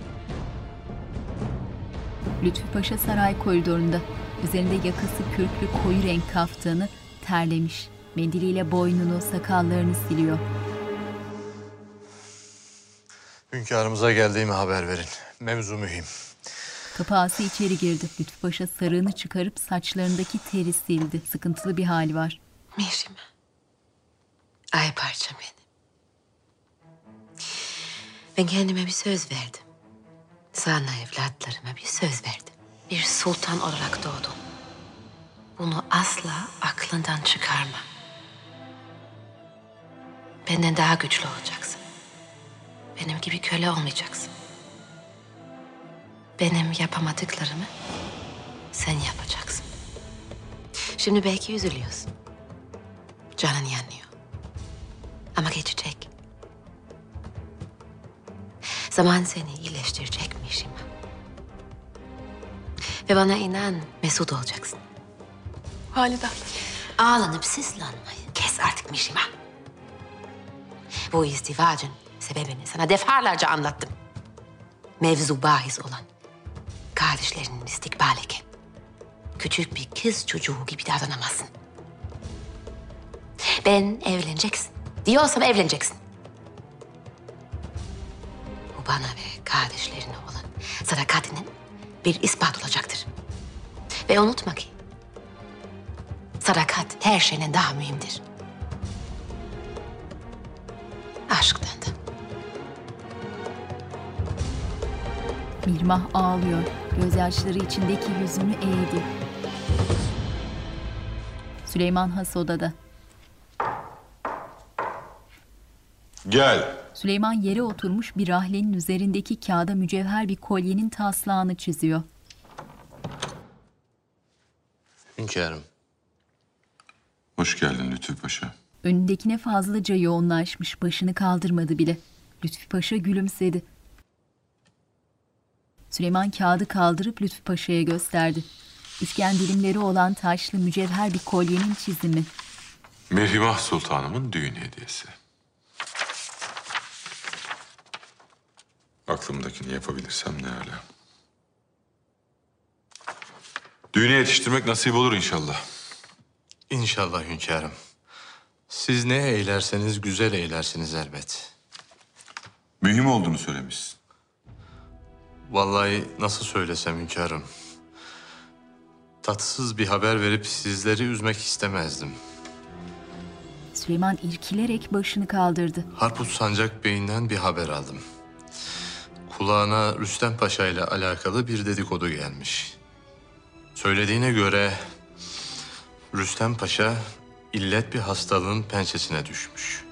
S1: Lütfü Paşa saray koridorunda. Üzerinde yakası kürklü koyu renk kaftanı terlemiş. Mendiliyle boynunu, sakallarını siliyor.
S14: Hünkârımıza geldiğimi haber verin. Mevzu mühim.
S1: Kapağısı içeri girdi. Lütfü Paşa sarığını çıkarıp saçlarındaki teri sildi. Sıkıntılı bir hali var.
S17: Mihrimah. Ay parçam benim. Ben kendime bir söz verdim. Sana evlatlarıma bir söz verdim. Bir sultan olarak doğdum. Bunu asla aklından çıkarma. Benden daha güçlü olacaksın. Benim gibi köle olmayacaksın. Benim yapamadıklarımı sen yapacaksın. Şimdi belki üzülüyorsun. Canın yanıyor. Ama geçecek. Zaman seni iyileştirecek Mişima. Ve bana inan mesut olacaksın.
S5: Validem.
S17: Ağlanıp sızlanmayı kes artık Mişima. Bu izdivacın sebebini sana defalarca anlattım. Mevzu bahis olan kardeşlerinin istikbal iken küçük bir kız çocuğu gibi davranamazsın. Ben evleneceksin. Diyorsam evleneceksin. Bu bana ve kardeşlerine olan sadakatinin bir ispat olacaktır. Ve unutma ki sadakat her şeyden daha mühimdir.
S1: Mirmah ağlıyor. Gözyaşları içindeki yüzünü eğdi. Süleyman Has odada.
S2: Gel.
S1: Süleyman yere oturmuş bir rahlenin üzerindeki kağıda mücevher bir kolyenin taslağını çiziyor.
S14: Hünkârım.
S2: Hoş geldin Lütfü Paşa.
S1: Önündekine fazlaca yoğunlaşmış, başını kaldırmadı bile. Lütfü Paşa gülümsedi. Süleyman kağıdı kaldırıp Lütfü Paşa'ya gösterdi. Üçgen dilimleri olan taşlı mücevher bir kolyenin çizimi.
S2: Mihrimah Sultanımın düğün hediyesi. Aklımdakini yapabilirsem ne hala. Düğüne yetiştirmek nasip olur inşallah.
S14: İnşallah hünkârım. Siz ne eylerseniz güzel eylersiniz elbet.
S2: Mühim olduğunu söylemişsin.
S14: Vallahi nasıl söylesem hünkârım. Tatsız bir haber verip sizleri üzmek istemezdim.
S1: Süleyman irkilerek başını kaldırdı.
S14: Harput Sancak Bey'inden bir haber aldım. Kulağına Rüstem Paşa ile alakalı bir dedikodu gelmiş. Söylediğine göre Rüstem Paşa illet bir hastalığın pençesine düşmüş.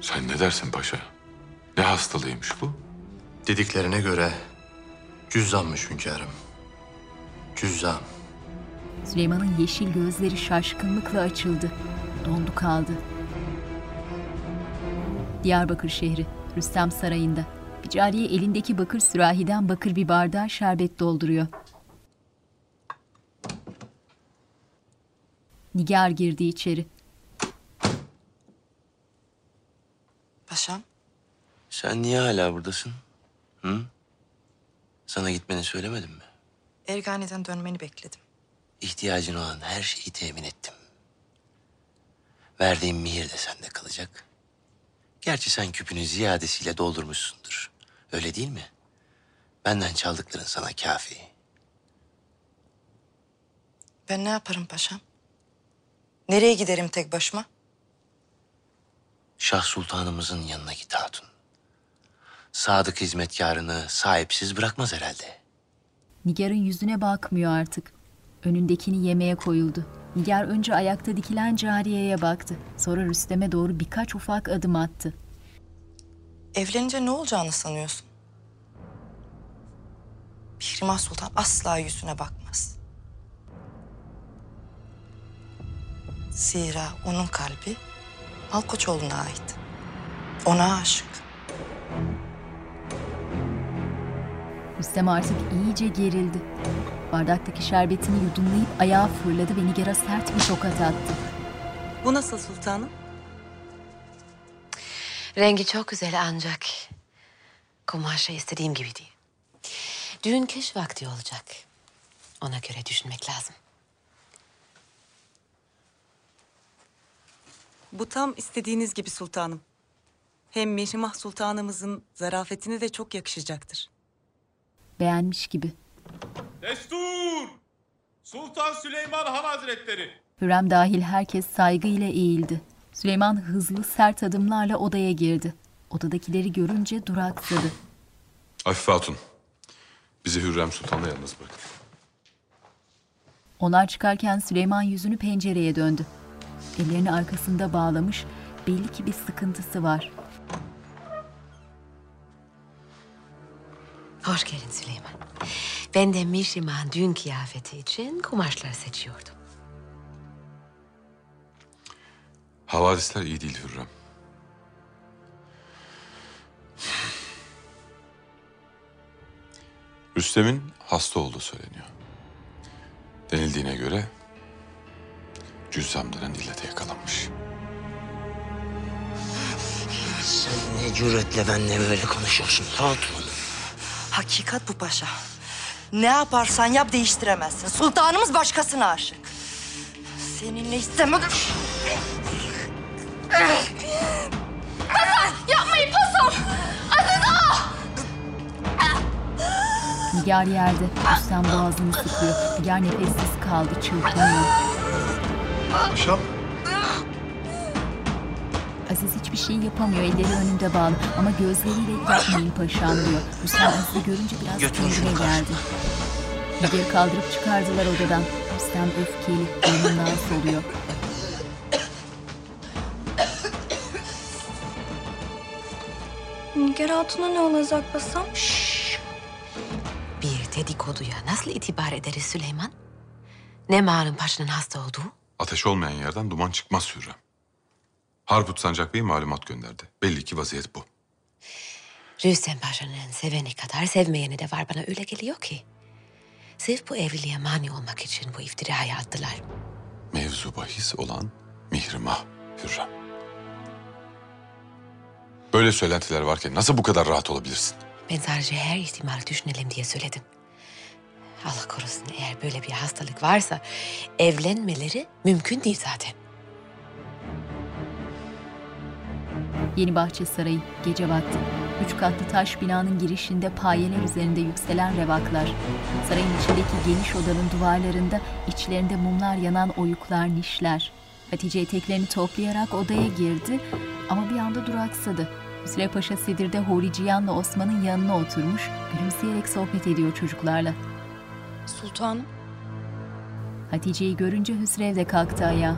S2: Sen ne dersin paşa? Ne hastalığıymış bu?
S14: Dediklerine göre cüzzammış hünkârım. Cüzzam.
S1: Süleyman'ın yeşil gözleri şaşkınlıkla açıldı. Dondu kaldı. Diyarbakır şehri, Rüstem Sarayı'nda. Bir cariye elindeki bakır sürahiden bakır bir bardağa şerbet dolduruyor. Nigar girdi içeri.
S8: Paşam.
S28: Sen niye hala buradasın? Hı? Sana gitmeni söylemedim mi?
S8: Ergani'den dönmeni bekledim.
S28: İhtiyacın olan her şeyi temin ettim. Verdiğim mihir de sende kalacak. Gerçi sen küpünü ziyadesiyle doldurmuşsundur. Öyle değil mi? Benden çaldıkların sana kafi.
S8: Ben ne yaparım paşam? Nereye giderim tek başıma?
S28: Şah Sultanımızın yanına git hatun. Sadık hizmetkarını sahipsiz bırakmaz herhalde.
S1: Nigar'ın yüzüne bakmıyor artık. Önündekini yemeye koyuldu. Nigar önce ayakta dikilen cariyeye baktı. Sonra Rüstem'e doğru birkaç ufak adım attı.
S8: Evlenince ne olacağını sanıyorsun? Mihrimah Sultan asla yüzüne bakmaz. Zira onun kalbi Malkoçoğlu'na ait. Ona aşık.
S1: Rüstem artık iyice gerildi. Bardaktaki şerbetini yudumlayıp ayağa fırladı ve Nigar'a sert bir tokat attı.
S8: Bu nasıl sultanım?
S17: Rengi çok güzel ancak kumaşı istediğim gibi değil. Düğün kış vakti olacak. Ona göre düşünmek lazım.
S29: Bu tam istediğiniz gibi sultanım. Hem Mihrimah Sultanımızın zarafetine de çok yakışacaktır.
S1: Beğenmiş gibi.
S30: Destur! Sultan Süleyman Han Hazretleri.
S1: Hürrem dahil herkes saygıyla eğildi. Süleyman hızlı sert adımlarla odaya girdi. Odadakileri görünce duraksadı.
S2: Afife Hatun, bizi Hürrem Sultan'la yalnız bırakın.
S1: Onlar çıkarken Süleyman yüzünü pencereye döndü. Ellerini arkasında bağlamış, belli ki bir sıkıntısı var.
S17: Hoş geldin Süleyman. Ben de Mişrimah'ın düğün kıyafeti için kumaşlar seçiyordum.
S2: Havadisler iyi değil Hürrem. Rüstem'in hasta olduğu söyleniyor. Denildiğine göre Cüzzam denen illete yakalanmış.
S28: Sen ne cüretle benimle böyle konuşuyorsun hatun?
S8: Hakikat bu paşa. Ne yaparsan yap değiştiremezsin. Sultanımız başkasına aşık. Seninle istemedim.
S5: Hasan yapmayın pasom. Aziz ah!
S1: Nigar yerde, Rüstem boğazını sıkıyor. Nigar nefessiz kaldı, çırpınıyor.
S31: Paşam.
S1: Hiçbir şey yapamıyor, elleri önünde bağlı. Ama gözleriyle yapmayın paşam diyor. Rüstem Aziz'i görünce biraz
S28: Götürün
S1: kendine geldi. Nigar'ı kaldırıp çıkardılar odadan. Rüstem öfkeli, burnundan soluyor.
S5: Nigar Hatun'a ne olacak pasom?
S17: Bir dedikoduya nasıl itibar ederiz Süleyman? Ne malum paşanın hasta olduğu?
S2: Ateş olmayan yerden duman çıkmaz Hürrem. Harput Sancak Bey malumat gönderdi. Belli ki vaziyet bu.
S17: Rüstem Paşa'nın seveni kadar sevmeyeni de var bana öyle geliyor ki. Sırf bu evliliğe mani olmak için bu iftirayı attılar.
S2: Mevzu bahis olan Mihrimah Hürrem. Böyle söylentiler varken nasıl bu kadar rahat olabilirsin?
S17: Ben sadece her ihtimali düşünelim diye söyledim. Allah korusun eğer böyle bir hastalık varsa evlenmeleri mümkün değil zaten.
S1: Yeni Bahçe Sarayı, gece vakti. Üç katlı taş binanın girişinde payeler üzerinde yükselen revaklar. Sarayın içindeki geniş odanın duvarlarında içlerinde mumlar yanan oyuklar, nişler. Hatice eteklerini toplayarak odaya girdi ama bir anda duraksadı. Hüsrev Paşa Sedir'de Horiciyan'la Osman'ın yanına oturmuş, gülümseyerek sohbet ediyor çocuklarla.
S5: Sultanım.
S1: Hatice'yi görünce Hüsrev de kalktı ayağa.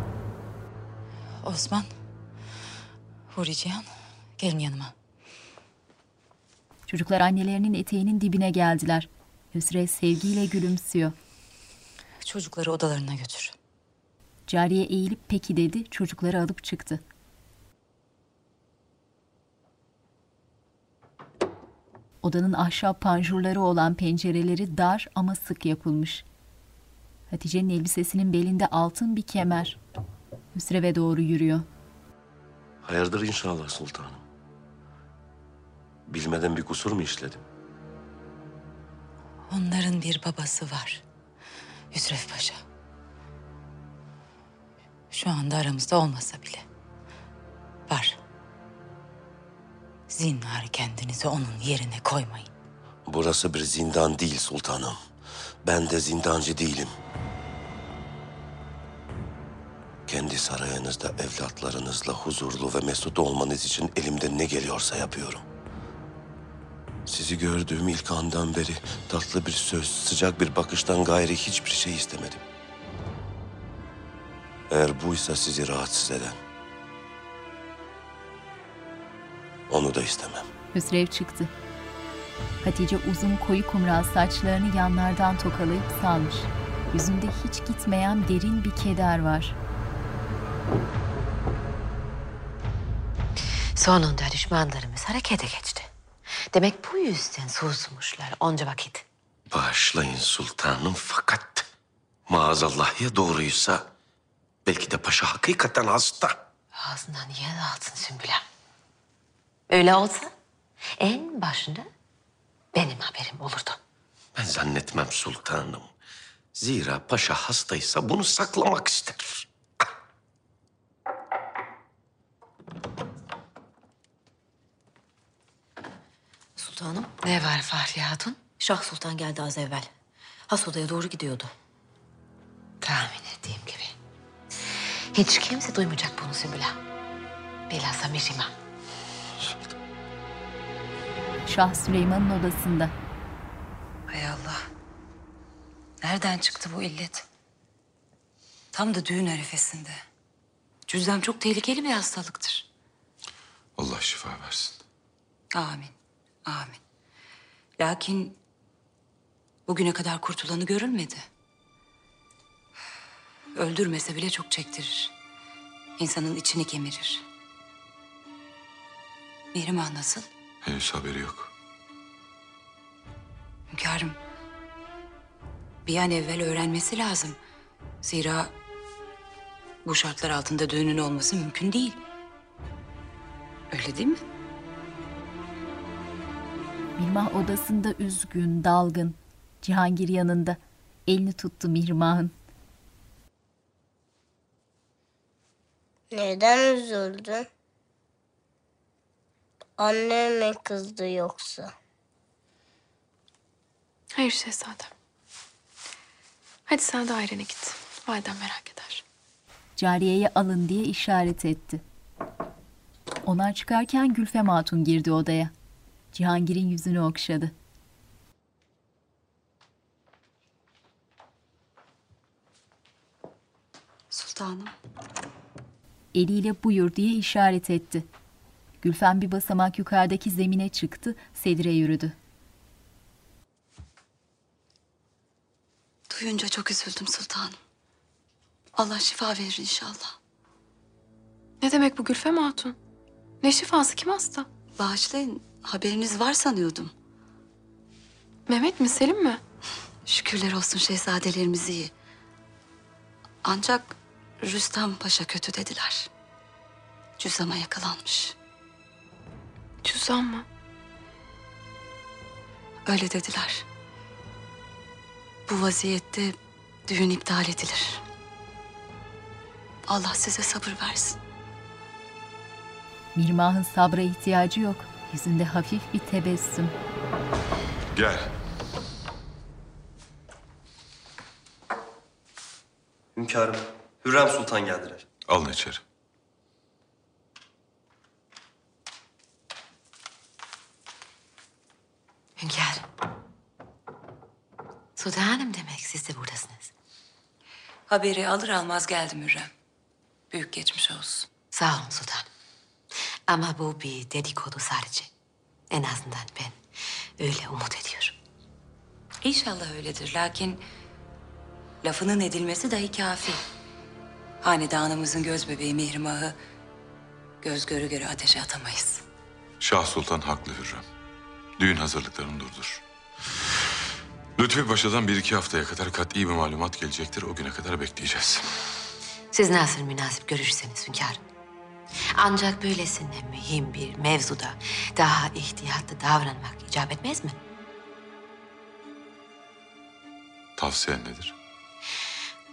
S3: Osman. Huri Cihan. Gelin yanıma.
S1: Çocuklar annelerinin eteğinin dibine geldiler. Hüsrev sevgiyle gülümsüyor.
S3: Çocukları odalarına götür.
S1: Cariye eğilip peki dedi, çocukları alıp çıktı. Odanın ahşap panjurları olan pencereleri dar ama sık yapılmış. Hatice'nin elbisesinin belinde altın bir kemer. Hüsrev'e doğru yürüyor.
S9: Hayırdır inşallah sultanım. Bilmeden bir kusur mu işledim?
S3: Onların bir babası var. Hüsrev Paşa. Şu anda aramızda olmasa bile. Var. Zinhar kendinizi onun yerine koymayın.
S9: Burası bir zindan değil sultanım. Ben de zindancı değilim. Kendi sarayınızda evlatlarınızla huzurlu ve mesut olmanız için elimden ne geliyorsa yapıyorum. Sizi gördüğüm ilk andan beri tatlı bir söz, sıcak bir bakıştan gayri hiçbir şey istemedim. Eğer buysa sizi rahatsız eden, onu da istemem.
S1: Hüsrev çıktı. Hatice uzun koyu kumral saçlarını yanlardan tokalayıp salmış. Yüzünde hiç gitmeyen derin bir keder var.
S17: Sonunda düşmanlarımız harekete geçti. Demek bu yüzden susmuşlar onca vakit.
S9: Bağışlayın sultanım fakat maazallah ya doğruysa belki de paşa hakikaten hasta.
S17: Ağzından niye dağıtsın Sümbül Ağa? Öyle olsa en başında benim haberim olurdu.
S9: Ben zannetmem sultanım. Zira paşa hastaysa bunu saklamak ister.
S17: Sultanım. Ne var Fahriye Hatun? Şah Sultan geldi az evvel. Has odaya doğru gidiyordu. Tahmin ettiğim gibi. Hiç kimse duymayacak bunu Sümbül Ağa. Bilhassa Mihrimah.
S1: Şah Süleyman'ın odasında.
S26: Hay Allah. Nereden çıktı bu illet? Tam da düğün arifesinde. Cüzzam çok tehlikeli bir hastalıktır.
S2: Allah şifa versin.
S26: Amin. Amin. Lakin bugüne kadar kurtulanı görülmedi. Öldürmese bile çok çektirir. İnsanın içini kemirir. Mihrimah nasıl?
S2: Henüz haberi yok.
S26: Hünkârım, bir an evvel öğrenmesi lazım. Zira bu şartlar altında düğünün olması mümkün değil. Öyle değil mi?
S1: Mihrimah odasında üzgün, dalgın. Cihangir yanında. Elini tuttu Mihrimah'ın.
S32: Neden üzüldün? Annem mi kızdı yoksa?
S5: Hayır şehzadem. Hadi sen dairene git. Validen merak eder.
S1: Cariyeye alın diye işaret etti. Onlar çıkarken Gülfem Hatun girdi odaya. Cihangir'in yüzünü okşadı.
S26: Sultanım.
S1: Eliyle buyur diye işaret etti. Gülfem bir basamak yukarıdaki zemine çıktı, sedire yürüdü.
S5: Duyunca çok üzüldüm sultanım. Allah şifa verir inşallah. Ne demek bu Gülfem Hatun? Ne şifası kim hasta?
S26: Bağışlayın, haberiniz var sanıyordum.
S5: Mehmet mi Selim mi?
S26: Şükürler olsun şehzadelerimiz iyi. Ancak Rüstem Paşa kötü dediler. Cüzama yakalanmış.
S5: Cüzdan mı?
S26: Öyle dediler. Bu vaziyette düğün iptal edilir. Allah size sabır versin.
S1: Mirmah'ın sabra ihtiyacı yok. Yüzünde hafif bir tebessüm.
S2: Gel.
S33: Hünkârım, Hürrem Sultan geldiler.
S2: Alın içeri.
S17: Hünkârım. Sultanım demek siz de buradasınız.
S26: Haberi alır almaz geldim Hürrem. Büyük geçmiş olsun.
S17: Sağ olun sultanım. Ama bu bir dedikodu sadece. En azından ben öyle umut ediyorum.
S26: İnşallah öyledir. Lakin Lafının edilmesi dahi kafi. Hanedanımızın göz bebeği Mihrimah'ı göz göre göre ateşe atamayız.
S2: Şah Sultan haklı Hürrem. Düğün hazırlıklarını durdur. Lütfi Paşa'dan bir iki haftaya kadar kat'i bir malumat gelecektir. O güne kadar bekleyeceğiz.
S17: Siz nasıl münasip görürseniz hünkârım. Ancak böylesine mühim bir mevzuda daha ihtiyatlı davranmak icap etmez mi?
S2: Tavsiyen nedir?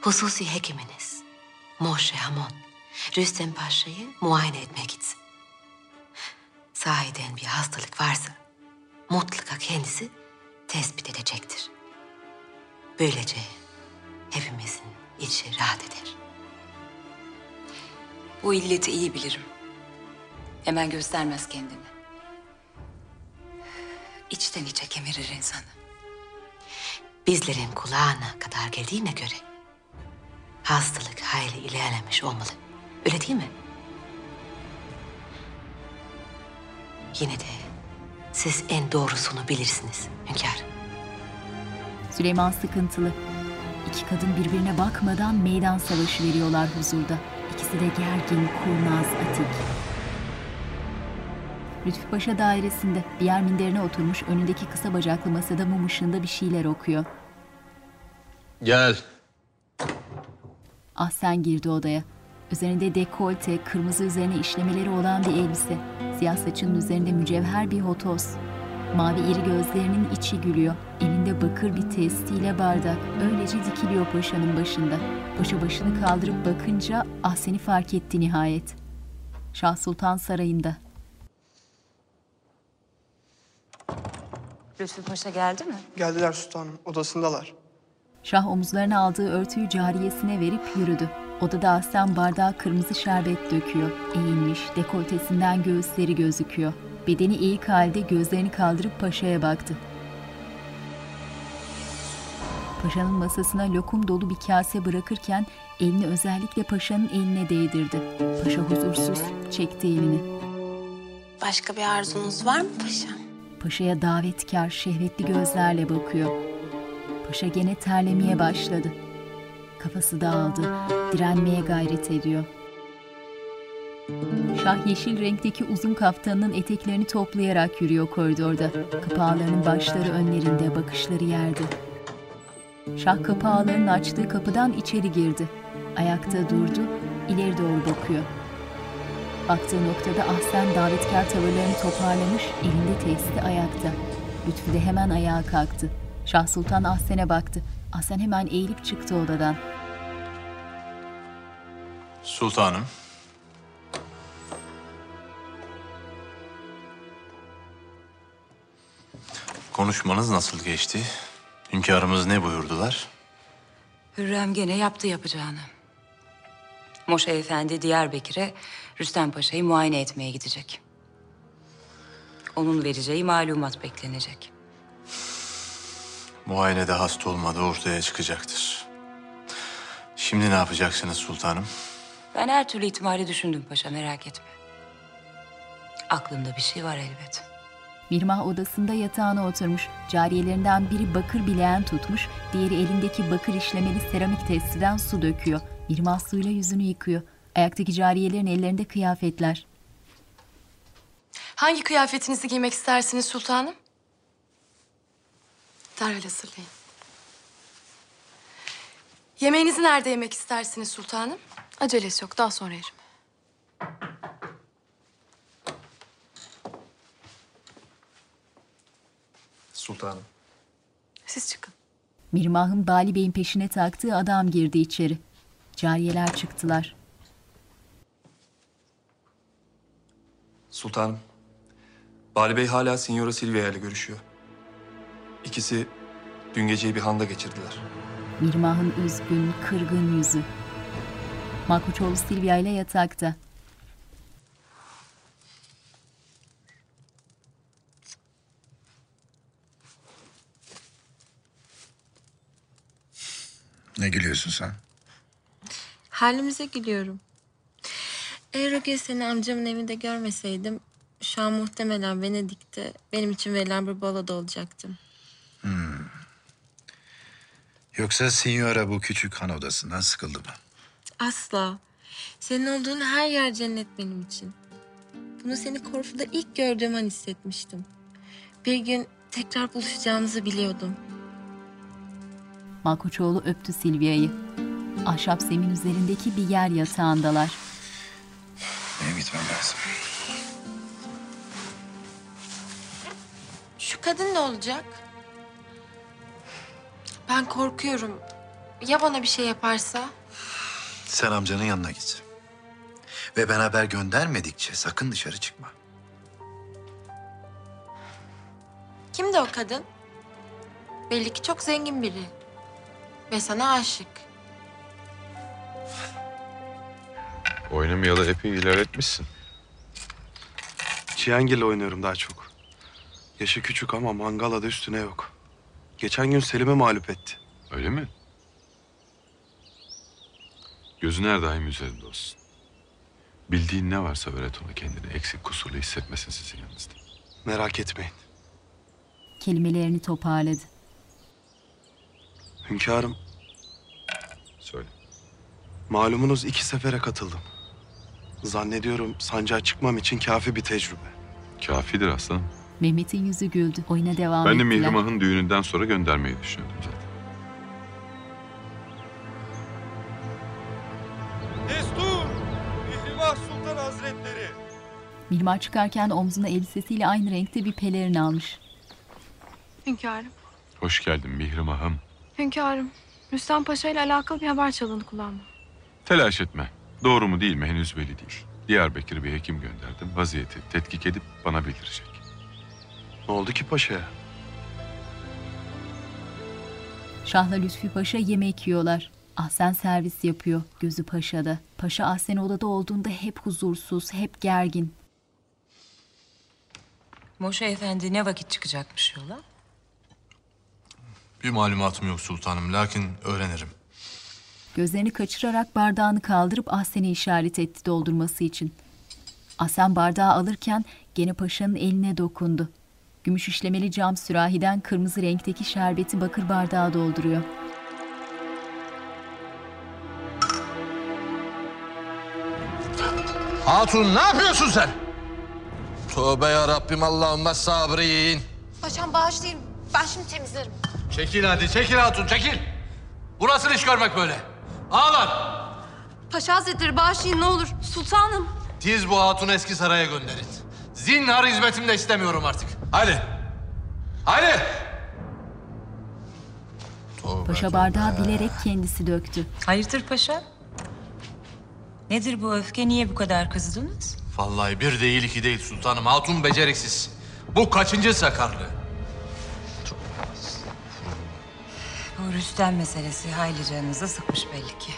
S17: Hususi hekiminiz Moşe Hamon, Rüstem Paşa'yı muayene etmeye gitsin. Sahiden bir hastalık varsa mutlaka kendisi tespit edecektir. Böylece hepimizin içi rahat eder.
S26: Bu illeti iyi bilirim. Hemen göstermez kendini. İçten içe kemirir insanı.
S17: Bizlerin kulağına kadar geldiğine göre hastalık hayli ilerlemiş olmalı. Öyle değil mi? Yine de siz en doğrusunu bilirsiniz hünkârım.
S1: Süleyman sıkıntılı. İki kadın birbirine bakmadan meydan savaşı veriyorlar huzurda. İkisi de gergin, kurnaz, atik. Lütfü Paşa dairesinde bir yer minderine oturmuş önündeki kısa bacaklı masada mum ışığında bir şeyler okuyor.
S14: Gel.
S1: Ahsen girdi odaya. Üzerinde dekolte, kırmızı üzerine işlemeleri olan bir elbise. Siyah saçının üzerinde mücevher bir hotos. Mavi iri gözlerinin içi gülüyor. Elinde bakır bir testiyle bardak. Öylece dikiliyor paşanın başında. Paşa başını kaldırıp bakınca Ahsen'i fark etti nihayet. Şah Sultan Sarayı'nda.
S8: Lütfü Paşa geldi mi?
S19: Geldiler sultanım, odasındalar.
S1: Şah omuzlarına aldığı örtüyü cariyesine verip yürüdü. Odada Ahsen bardağa kırmızı şerbet döküyor. Eğilmiş, dekoltesinden göğüsleri gözüküyor. Bedeni eğik halde gözlerini kaldırıp paşaya baktı. Paşanın masasına lokum dolu bir kase bırakırken elini özellikle paşanın eline değdirdi. Paşa huzursuz çekti elini.
S17: Başka bir arzunuz var mı paşam?
S1: Paşa'ya davetkar, şehvetli gözlerle bakıyor. Paşa gene terlemeye başladı. Kafası dağıldı, direnmeye gayret ediyor. Şah yeşil renkteki uzun kaftanının eteklerini toplayarak yürüyor koridorda. Kapağlarının başları önlerinde, bakışları yerde. Şah kapağlarının açtığı kapıdan içeri girdi. Ayakta durdu, ileri doğru bakıyor. Baktığı noktada Ahsen davetkar tavırlarını toparlamış, elinde testi ayakta. Lütfü de hemen ayağa kalktı. Şah Sultan Ahsen'e baktı. Ahsen hemen eğilip çıktı odadan.
S14: Sultanım. Konuşmanız nasıl geçti? Hünkârımız ne buyurdular?
S26: Hürrem gene yaptı yapacağını. Moşe Efendi Diyarbakır'a Rüstem Paşa'yı muayene etmeye gidecek. Onun vereceği malumat beklenecek.
S14: Muayenede hasta olmadığı ortaya çıkacaktır. Şimdi ne yapacaksınız sultanım?
S26: Ben her türlü ihtimali düşündüm paşa merak etme. Aklımda bir şey var elbet.
S1: Mirmah odasında yatağına oturmuş. Cariyelerinden biri bakır bileğen tutmuş, diğeri elindeki bakır işlemeli seramik testiden su döküyor. Mirmah suyla yüzünü yıkıyor. Ayaktaki cariyelerin ellerinde kıyafetler.
S5: Hangi kıyafetinizi giymek istersiniz sultanım? Derhal hazırlayın. Yemeğinizi nerede yemek istersiniz sultanım? Acelesi yok, daha sonra yerim.
S19: Sultanım.
S5: Siz çıkın.
S1: Mirmah'ın Bali Bey'in peşine taktığı adam girdi içeri. Cariyeler çıktılar.
S34: Sultanım. Bali Bey hala Signora Silvia ile görüşüyor. İkisi dün geceyi bir handa geçirdiler.
S1: Mirmah'ın üzgün, kırgın yüzü. Malkoçoğlu Silvia ile yatakta.
S15: Ne gülüyorsun sen?
S35: Halimize gülüyorum. Eğer o gece seni amcamın evinde görmeseydim... ...şu an muhtemelen Venedik'te benim için verilen bir baloda olacaktım.
S15: Hmm.
S25: Yoksa Signora bu küçük han odasından sıkıldı mı?
S36: Asla. Senin olduğun her yer cennet benim için. Bunu seni Korfu'da ilk gördüğüm an hissetmiştim. Bir gün tekrar buluşacağımızı biliyordum.
S1: Malkoçoğlu öptü Silvia'yı. Ahşap zemin üzerindeki bir yer yatağındalar.
S25: Benim gitmem lazım.
S36: Şu kadın ne olacak? Ben korkuyorum. Ya bana bir şey yaparsa?
S25: Sen amcanın yanına git. Ve ben haber göndermedikçe sakın dışarı çıkma.
S36: Kimdi o kadın? Belli ki çok zengin biri. Ve sana aşık.
S2: Oynamayalı epey ilerletmişsin.
S19: Çiyengil'le oynuyorum daha çok. Yaşı küçük ama mangal adı üstüne yok. Geçen gün Selim'e mağlup etti.
S2: Öyle mi? Gözün her daim üzerinde olsun. Bildiğin ne varsa öğret ona kendini eksik kusurlu hissetmesin sizin yanınızda.
S19: Merak etmeyin.
S1: Kelimelerini toparladı.
S19: Hünkârım,
S2: Söyle.
S19: malumunuz iki sefere katıldım. Zannediyorum sancağa çıkmam için kafi bir tecrübe.
S2: Kafidir aslanım.
S1: Mehmet'in yüzü güldü. Oyuna devam
S2: Ben de
S1: ettiler.
S2: Mihrimah'ın düğününden sonra göndermeyi düşünüyordum zaten.
S37: Destur! Mihrimah Sultan Hazretleri!
S1: Mihrimah çıkarken omzuna elbisesiyle aynı renkte bir pelerin almış.
S38: Hünkârım.
S2: Hoş geldin Mihrimah'ım.
S38: Hünkârım. Rüstem Paşa ile alakalı bir haber çalındı kulağıma.
S2: Telaş etme. Doğru mu değil mi henüz belli değil. Diyarbakır'a bir hekim gönderdim. Vaziyeti tetkik edip bana bildirecek.
S19: Ne oldu ki paşaya?
S1: Şahla Lütfi Paşa yemek yiyorlar. Ahsen servis yapıyor. Gözü Paşa'da. Paşa Ahsen odada olduğunda hep huzursuz, hep gergin.
S17: Moşe Efendi ne vakit çıkacakmış yola?
S14: Bir malumatım yok sultanım lakin öğrenirim.
S1: Gözlerini kaçırarak bardağını kaldırıp Ahsen'e işaret etti doldurması için. Ahsen bardağı alırken gene paşanın eline dokundu. Gümüş işlemeli cam sürahiden kırmızı renkteki şerbeti bakır bardağa dolduruyor.
S14: Hatun ne yapıyorsun sen? Tövbe ya Rabbim Allahümme sabrin.
S35: Paşam bağışlayın. Ben şimdi temizlerim.
S14: Çekil hadi çekil hatun çekil. Bu nasıl iş görmek böyle? Ağlar.
S35: Paşa Hazretleri bağışlayın ne olur. Sultanım.
S14: Tiz bu hatunu eski saraya gönderin. Zinhar hizmetimde istemiyorum artık. Hadi. Hadi.
S1: Paşa bardağı bilerek kendisi döktü.
S17: Hayırdır paşa? Nedir bu öfke? Niye bu kadar kızdınız?
S14: Vallahi bir değil iki değil sultanım. Hatun beceriksiz. Bu kaçıncı sakarlığı?
S17: Bu Rüstem meselesi hayli canınızı sıkmış belli ki.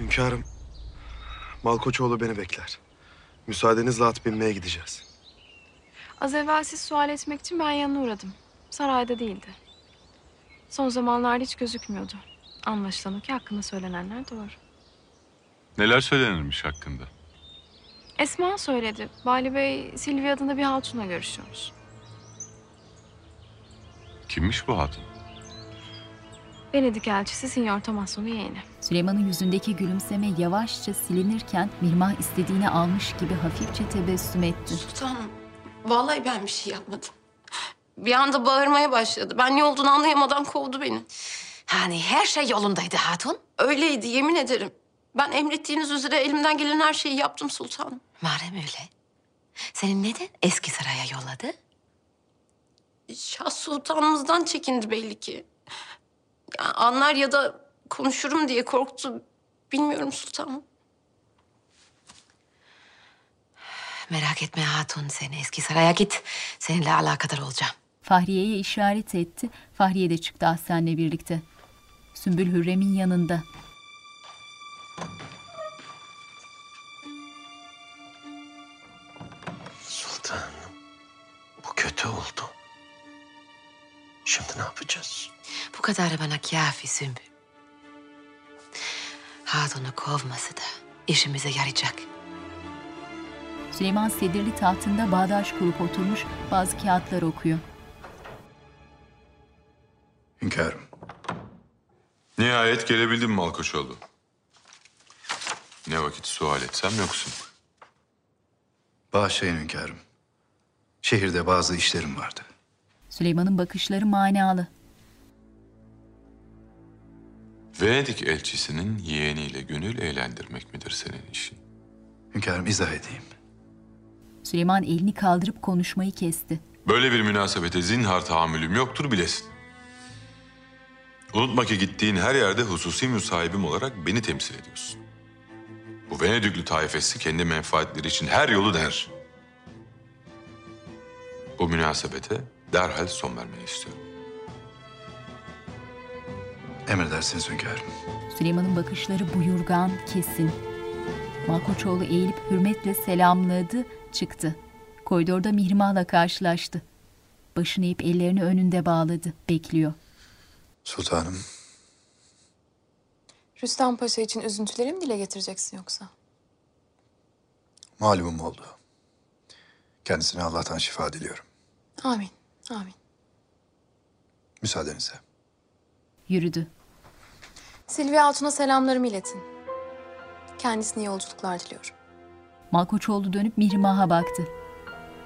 S19: Hünkârım, Malkoçoğlu beni bekler. Müsaadenizle at binmeye gideceğiz.
S38: Az evvel siz sual etmek için ben yanına uğradım. Sarayda değildi. Son zamanlarda hiç gözükmüyordu. Anlaşılan o ki hakkında söylenenler doğru.
S2: Neler söylenirmiş hakkında?
S38: Esma söyledi. Bali Bey Silvia adında bir hatunla görüşüyormuş.
S2: Kimmiş bu hatun?
S38: Venedik elçisi Signor Tomasso'nun yeğeni.
S1: Süleyman'ın yüzündeki gülümseme yavaşça silinirken Mirmah istediğini almış gibi hafifçe tebessüm etti.
S35: Sultanım. Vallahi ben bir şey yapmadım. Bir anda bağırmaya başladı. Ben ne olduğunu anlayamadan kovdu beni.
S17: Hani her şey yolundaydı hatun?
S35: Öyleydi yemin ederim. Ben emrettiğiniz üzere elimden gelen her şeyi yaptım sultanım.
S17: Madem öyle. Seni neden eski saraya yolladı?
S35: Şah sultanımızdan çekindi belli ki. Ya anlar ya da konuşurum diye korktu. Bilmiyorum sultanım.
S17: Merak etme hatun sen eski saraya git. Seninle alakadar olacağım.
S1: Fahriye'ye işaret etti. Fahriye de çıktı Ahsen'le birlikte. Sümbül Hürrem'in yanında.
S9: Sultanım, bu kötü oldu. Şimdi ne yapacağız?
S17: Bu kadarı bana kafi Sümbül. Hatun'u kovması da işimize yarayacak.
S1: Süleyman sedirli tahtında bağdaş kurup oturmuş bazı kağıtlar okuyor.
S25: Hünkârım.
S2: Nihayet gelebildin Malkoçoğlu. Ne vakit sual etsem yoksun.
S25: Bağışlayın hünkârım. Şehirde bazı işlerim vardı.
S1: Süleyman'ın bakışları manalı.
S2: Venedik elçisinin yeğeniyle gönül eğlendirmek midir senin işin?
S25: Hünkârım izah edeyim.
S1: Süleyman elini kaldırıp konuşmayı kesti.
S2: Böyle bir münasebete zinhar tahammülüm yoktur bilesin. Unutma ki gittiğin her yerde hususi müsahibim olarak beni temsil ediyorsun. Bu Venedüklü taifesi kendi menfaatleri için her yolu der. Bu münasebete derhal son vermeni istiyorum.
S25: Emredersiniz hünkârım.
S1: Süleyman'ın bakışları buyurgan, kesin. Malkoçoğlu eğilip hürmetle selamladı, çıktı. Koridorda Mihrimah'la karşılaştı. Başını eğip ellerini önünde bağladı, bekliyor.
S25: Sultanım,
S5: Rüstem Paşa için üzüntüleri mi dile getireceksin yoksa?
S25: malumum oldu. Kendisine Allah'tan şifa diliyorum.
S5: Amin, amin.
S25: Müsaadenizle.
S1: Yürüdü.
S5: Silvia Hatun'a selamlarımı iletin. Kendisine iyi yolculuklar diliyorum.
S1: Malkoçoğlu dönüp Mihrimah'a baktı.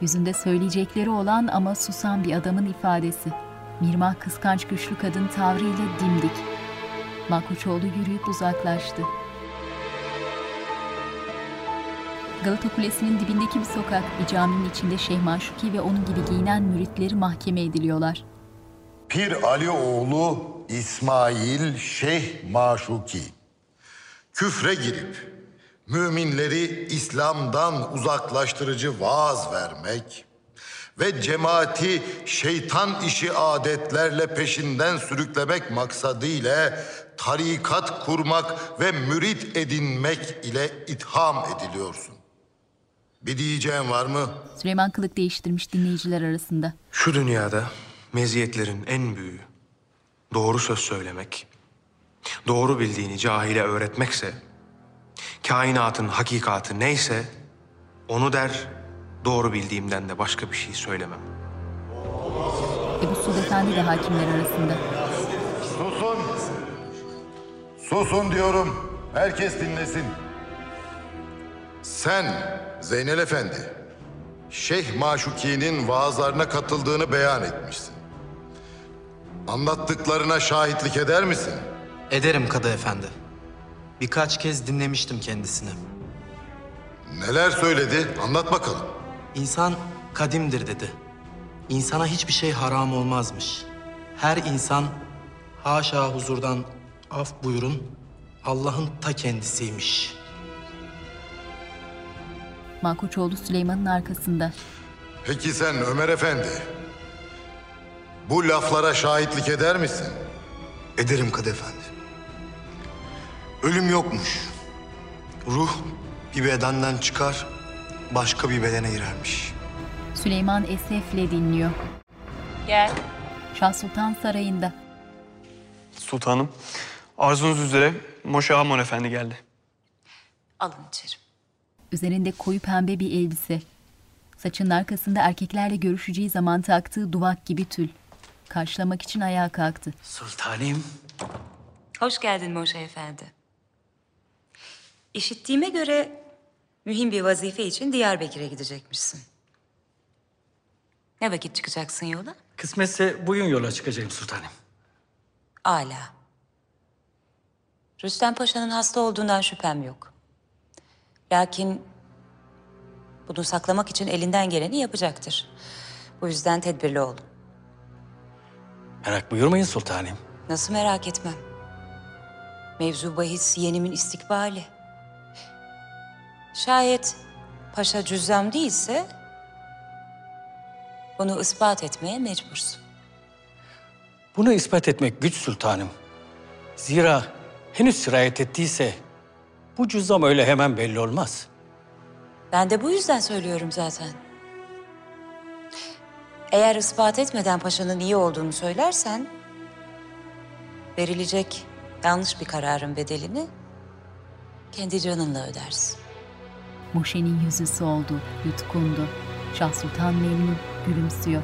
S1: Yüzünde söyleyecekleri olan ama susan bir adamın ifadesi. Mihrimah kıskanç güçlü kadın tavrıyla dimdik. Malkoçoğlu yürüyüp uzaklaştı. Galata Kulesi'nin dibindeki bir sokak, bir caminin içinde Şeyh Maşuki ve onun gibi giyinen müritleri mahkeme ediliyorlar.
S39: Pir Ali oğlu İsmail Şeyh Maşuki küfre girip müminleri İslam'dan uzaklaştırıcı vaaz vermek ve cemaati şeytan işi adetlerle peşinden sürüklemek maksadıyla tarikat kurmak ve mürit edinmek ile itham ediliyorsun. Bir diyeceğin var mı?
S1: Süleyman kılık değiştirmiş dinleyiciler arasında.
S12: Şu dünyada meziyetlerin en büyüğü doğru söz söylemek, doğru bildiğini cahile öğretmekse, kainatın hakikati neyse onu der, doğru bildiğimden de başka bir şey söylemem.
S1: Ebu Suud Efendi de hakimler arasında.
S39: Susun. Susun diyorum. Herkes dinlesin. Sen Zeynel Efendi, Şeyh Maşuki'nin vaazlarına katıldığını beyan etmişsin. Anlattıklarına şahitlik eder misin?
S31: Ederim Kadı Efendi. Birkaç kez dinlemiştim kendisini.
S39: Neler söyledi? Anlat bakalım.
S31: İnsan kadimdir dedi. İnsana hiçbir şey haram olmazmış. Her insan haşa huzurdan af buyurun Allah'ın ta kendisiymiş.
S1: Malkoçoğlu Süleyman'ın arkasında.
S39: Peki sen Ömer Efendi, bu laflara şahitlik eder misin?
S19: Ederim Kadı Efendi. Ölüm yokmuş. Ruh bir bedenden çıkar, başka bir bedene girermiş.
S1: Süleyman esefle dinliyor.
S3: Gel.
S1: Şah Sultan Sarayı'nda.
S34: Sultanım, arzunuz üzere Moşe Hamon Efendi geldi.
S3: Alın içeri.
S1: Üzerinde koyu pembe bir elbise. Saçının arkasında erkeklerle görüşeceği zaman taktığı duvak gibi tül. Karşılamak için ayağa kalktı.
S26: Sultanım. Hoş geldin Moşe Efendi. İşittiğime göre mühim bir vazife için Diyarbakır'a gidecekmişsin. Ne vakit çıkacaksın yola?
S40: Kısmetse bugün yola çıkacağım sultanım.
S26: Ala. Rüstem Paşa'nın hasta olduğundan şüphem yok. Lakin bunu saklamak için elinden geleni yapacaktır. Bu yüzden tedbirli ol.
S40: Merak buyurmayın sultanım.
S26: Nasıl merak etmem. Mevzu bahis yeğenimin istikbali. Şayet paşa cüzzam değilse... ...bunu ispat etmeye mecbursun.
S40: Bunu ispat etmek güç sultanım. Zira henüz sirayet ettiyse bu cüzzam öyle hemen belli olmaz.
S26: Ben de bu yüzden söylüyorum zaten. Eğer ispat etmeden paşanın iyi olduğunu söylersen... ...verilecek yanlış bir kararın bedelini kendi canınla ödersin.
S1: Moşe'nin yüzü soldu, yutkundu. Şah Sultan memnun, gülümsüyor.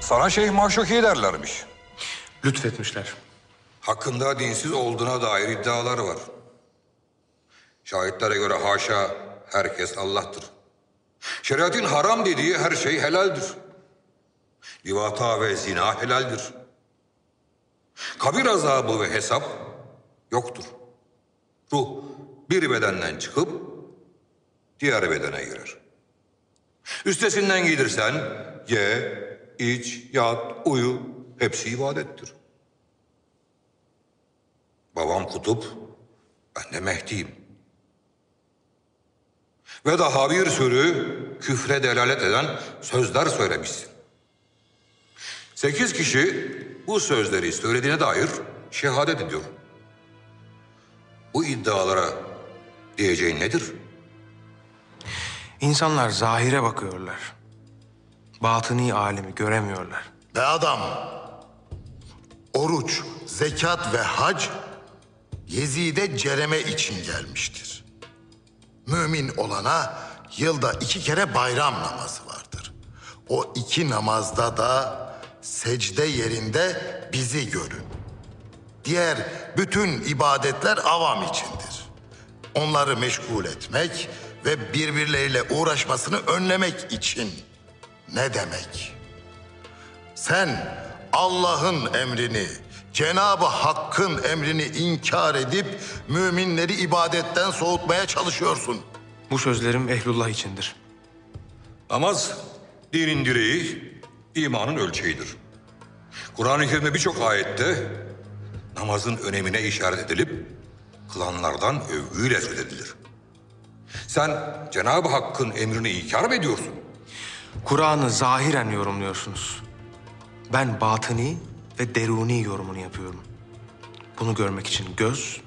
S41: Sana Şeyh Maşuki derlermiş.
S12: Lütfetmişler.
S42: Hakkında dinsiz olduğuna dair iddialar var. Şahitlere göre haşa herkes Allah'tır. Şeriatın haram dediği her şey helaldir. Livata ve zina helaldir. Kabir azabı ve hesap yoktur. Ruh bir bedenden çıkıp diğer bedene girer. Üstesinden gelirsen ye, iç, yat, uyu hepsi ibadettir. Babam kutup, ben de Mehdi'yim. Ve daha bir sürü küfre delalet eden sözler söylemişsin. Sekiz kişi bu sözleri söylediğine dair şehadet ediyor. Bu iddialara diyeceğin nedir?
S12: İnsanlar zahire bakıyorlar. Batıni alemi göremiyorlar.
S39: Be adam, oruç, zekat ve hac Yezid'e cereme için gelmiştir. Mümin olana yılda iki kere bayram namazı vardır. O iki namazda da secde yerinde bizi görün. Diğer bütün ibadetler avam içindir. Onları meşgul etmek ve birbirleriyle uğraşmasını önlemek için. Ne demek? Sen Allah'ın emrini, Cenabı Hakk'ın emrini inkar edip müminleri ibadetten soğutmaya çalışıyorsun.
S12: Bu sözlerim ehlullah içindir.
S42: Namaz dinin direği, imanın ölçeğidir. Kur'an-ı Kerim'de birçok ayette namazın önemine işaret edilip kılanlardan övgüyle söz edilir. Sen Cenab-ı Hakk'ın emrini inkar mı ediyorsun?
S12: Kur'an'ı zahiren yorumluyorsunuz. Ben batıni ve deruni yorumunu yapıyorum. Bunu görmek için göz,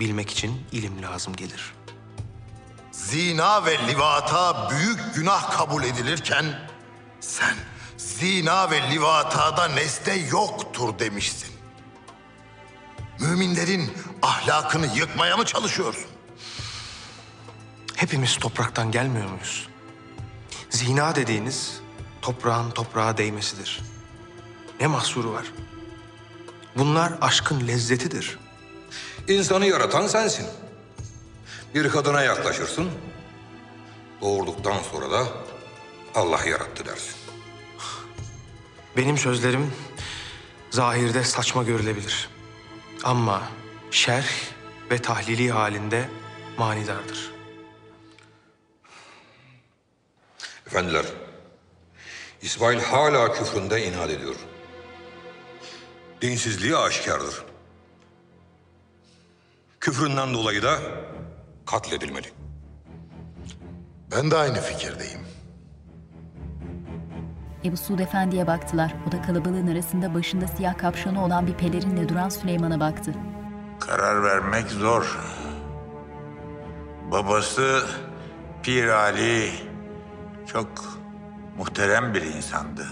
S12: bilmek için ilim lazım gelir.
S39: Zina ve livata büyük günah kabul edilirken sen zina ve livatada nesne yoktur demişsin. Müminlerin ahlakını yıkmaya mı çalışıyorsun?
S12: Hepimiz topraktan gelmiyor muyuz? Zina dediğiniz toprağın toprağa değmesidir. Ne mahsuru var? Bunlar aşkın lezzetidir.
S42: İnsanı yaratan sensin. Bir kadına yaklaşırsın, doğurduktan sonra da Allah yarattı dersin.
S12: Benim sözlerim zahirde saçma görülebilir. Ama şerh ve tahlili halinde manidardır.
S42: Efendiler, İsmail hala küfründe inat ediyor. Dinsizliği aşikardır. Küfründen dolayı da katledilmeli.
S39: Ben de aynı fikirdeyim.
S1: Ebu Suud Efendi'ye baktılar. O da kalabalığın arasında başında siyah kapşonu olan bir pelerinle duran Süleyman'a baktı.
S15: Karar vermek zor. Babası Pir Ali çok muhterem bir insandı.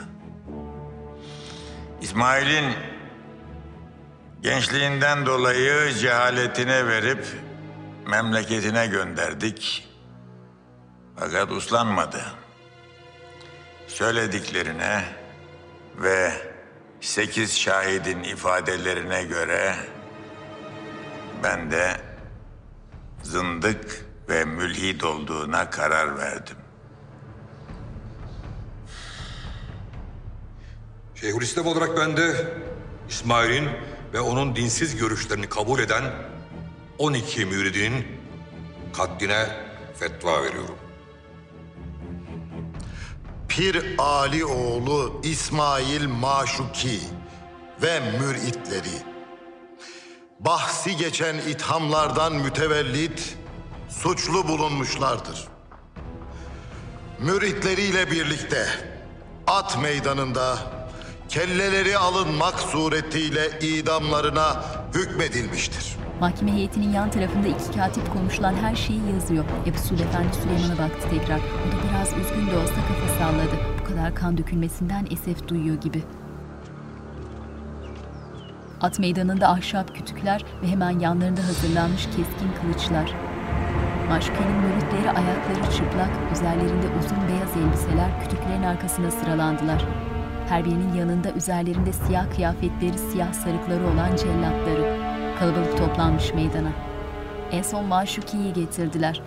S15: İsmail'in gençliğinden dolayı cehaletine verip memleketine gönderdik. Fakat uslanmadı. Söylediklerine ve sekiz şahidin ifadelerine göre ben de zındık ve mülhid olduğuna karar verdim.
S42: Şeyhülislam olarak ben de İsmail'in ve onun dinsiz görüşlerini kabul eden 12 müridinin katline fetva veriyorum.
S39: Pir Ali oğlu İsmail Maşuki ve müritleri bahsi geçen ithamlardan mütevellit suçlu bulunmuşlardır. Müritleriyle birlikte at meydanında kelleleri alınmak suretiyle idamlarına hükmedilmiştir.
S1: Mahkeme heyetinin yan tarafında iki katip konuşulan her şeyi yazıyor. Ebu Efendi Süleyman'a baktı tekrar. O da biraz üzgün de olsa kafa salladı. Bu kadar kan dökülmesinden esef duyuyor gibi. At meydanında ahşap kütükler ve hemen yanlarında hazırlanmış keskin kılıçlar. Maşuke'nin müritleri ayakları çıplak, üzerlerinde uzun beyaz elbiseler kütüklerin arkasına sıralandılar. Her birinin yanında üzerlerinde siyah kıyafetleri, siyah sarıkları olan cellatları. Kalabalık toplanmış meydana. En son Maşuki'yi getirdiler.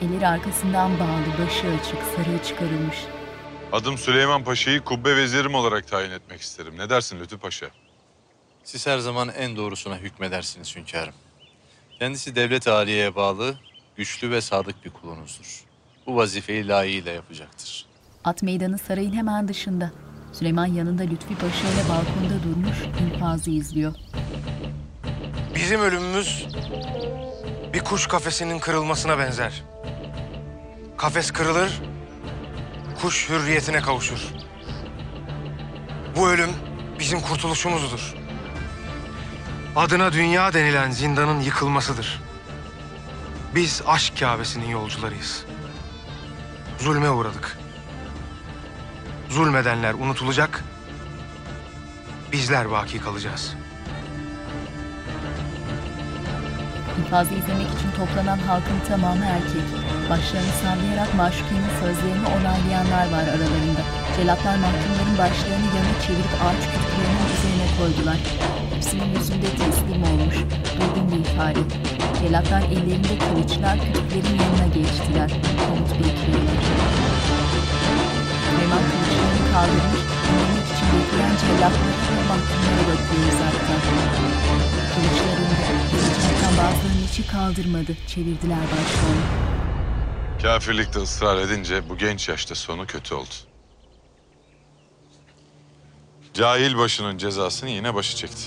S1: Elleri arkasından bağlı, başı açık, sarığı çıkarılmış.
S2: Adım Süleyman Paşa'yı kubbe vezirim olarak tayin etmek isterim. Ne dersin Lütfü Paşa?
S14: Siz her zaman en doğrusuna hükmedersiniz hünkârım. Kendisi devlet aliyeye bağlı, güçlü ve sadık bir kulunuzdur. Bu vazifeyi layığıyla yapacaktır.
S1: At meydanı sarayın hemen dışında. Süleyman yanında Lütfi Paşa ile balkonda durmuş, infazı izliyor.
S12: Bizim ölümümüz bir kuş kafesinin kırılmasına benzer. Kafes kırılır, kuş hürriyetine kavuşur. Bu ölüm bizim kurtuluşumuzdur. Adına dünya denilen zindanın yıkılmasıdır. Biz aşk Kâbesi'nin yolcularıyız. Zulme uğradık. Zulmedenler unutulacak, bizler baki kalacağız.
S1: İnfazı izlemek için toplanan halkın tamamı erkek. Başlarını sallayarak Maşuki'nin sözlerini onaylayanlar var aralarında. Celatlar mahkumların başlarını yana çevirip ağaç kütüklerinin üzerine koydular. Hepsinin yüzünde teslim olmuş, durgun bir ifade. Celatlar ellerinde kılıçlar kütüklerin yanına geçtiler. Komut bekliyorlar. Kaldırmış, dinlemek için bekleyen cellatlara ve mahkumlara bakıyor uzaktan. Kılıçlarında kılıçlardan bazılarının içi kaldırmadı, çevirdiler başlarını.
S2: Kafirlikte ısrar edince bu genç yaşta sonu kötü oldu. Cahil başının cezasını yine başı çekti.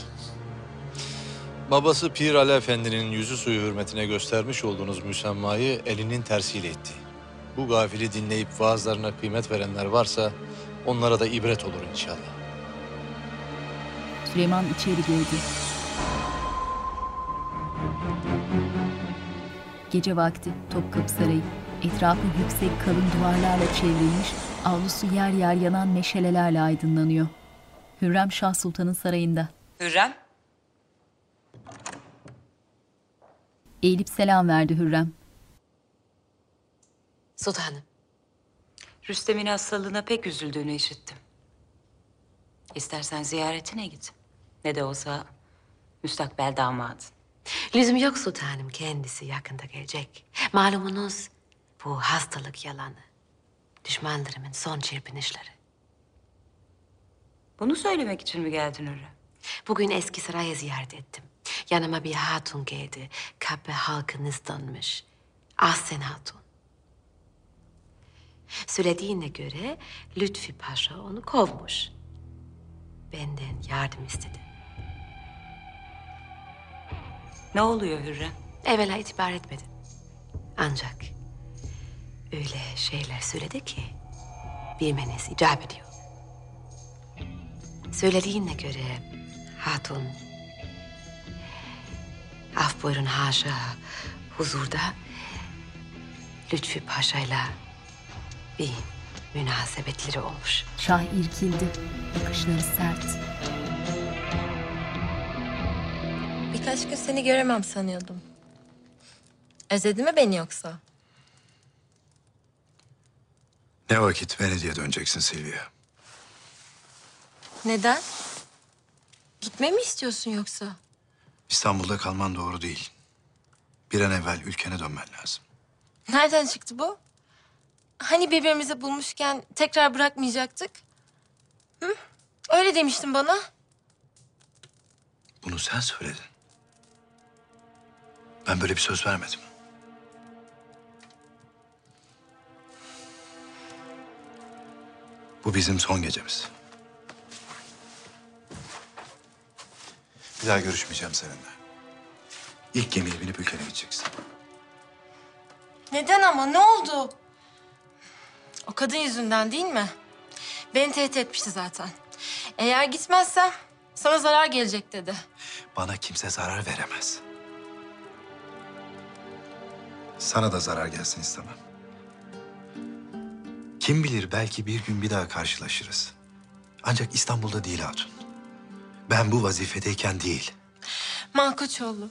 S14: Babası Pir Ali Efendi'nin yüzü suyu hürmetine göstermiş olduğunuz müsemmayı elinin tersiyle etti. Bu gafili dinleyip vaazlarına kıymet verenler varsa onlara da ibret olur inşallah.
S1: Süleyman içeri girdi. Gece vakti Topkapı Sarayı. Etrafı yüksek kalın duvarlarla çevrilmiş, avlusu yer yer yanan meşalelerle aydınlanıyor. Hürrem Şah Sultan'ın sarayında.
S26: Hürrem,
S1: Eğilip selam verdi Hürrem.
S17: Sultanım.
S26: Rüstem'in hastalığına pek üzüldüğünü işittim. İstersen ziyaretine git. Ne de olsa müstakbel damadın.
S17: Lüzum yok sultanım. Kendisi yakında gelecek. Malumunuz bu hastalık yalanı. Düşmanlarımın son çırpınışları.
S26: Bunu söylemek için mi geldin Hürrem?
S17: Bugün eski sarayı ziyaret ettim. Yanıma bir hatun geldi. Kapı halkınızdanmış. Ahsen Hatun. Söylediğine göre Lütfi Paşa onu kovmuş. Benden yardım istedi.
S26: Ne oluyor Hürrem?
S17: Evvela itibar etmedim. Ancak öyle şeyler söyledi ki bilmeniz icap ediyor. Söylediğine göre hatun af buyurun haşa huzurda Lütfi Paşa'yla bir münasebetleri olmuş.
S1: Şah irkildi. Bakışları sert.
S35: Birkaç gün seni göremem sanıyordum. Özledi mi beni yoksa?
S25: Ne vakit Venedik'e döneceksin Silvia?
S35: Neden? Gitme mi istiyorsun yoksa?
S25: İstanbul'da kalman doğru değil. Bir an evvel ülkene dönmen lazım.
S35: Nereden çıktı bu? Hani birbirimizi bulmuşken tekrar bırakmayacaktık? Hı? Öyle demiştin bana.
S25: Bunu sen söyledin. Ben böyle bir söz vermedim. Bu bizim son gecemiz. Bir daha görüşmeyeceğim seninle. İlk gemiye binip ülkene gideceksin.
S35: Neden ama ne oldu? Kadın yüzünden değil mi? Beni tehdit etmişti zaten. Eğer gitmezsem sana zarar gelecek dedi.
S25: Bana kimse zarar veremez. Sana da zarar gelsin istemem. Kim bilir belki bir gün bir daha karşılaşırız. Ancak İstanbul'da değil hatun. Ben bu vazifedeyken değil.
S35: Malkoçoğlu,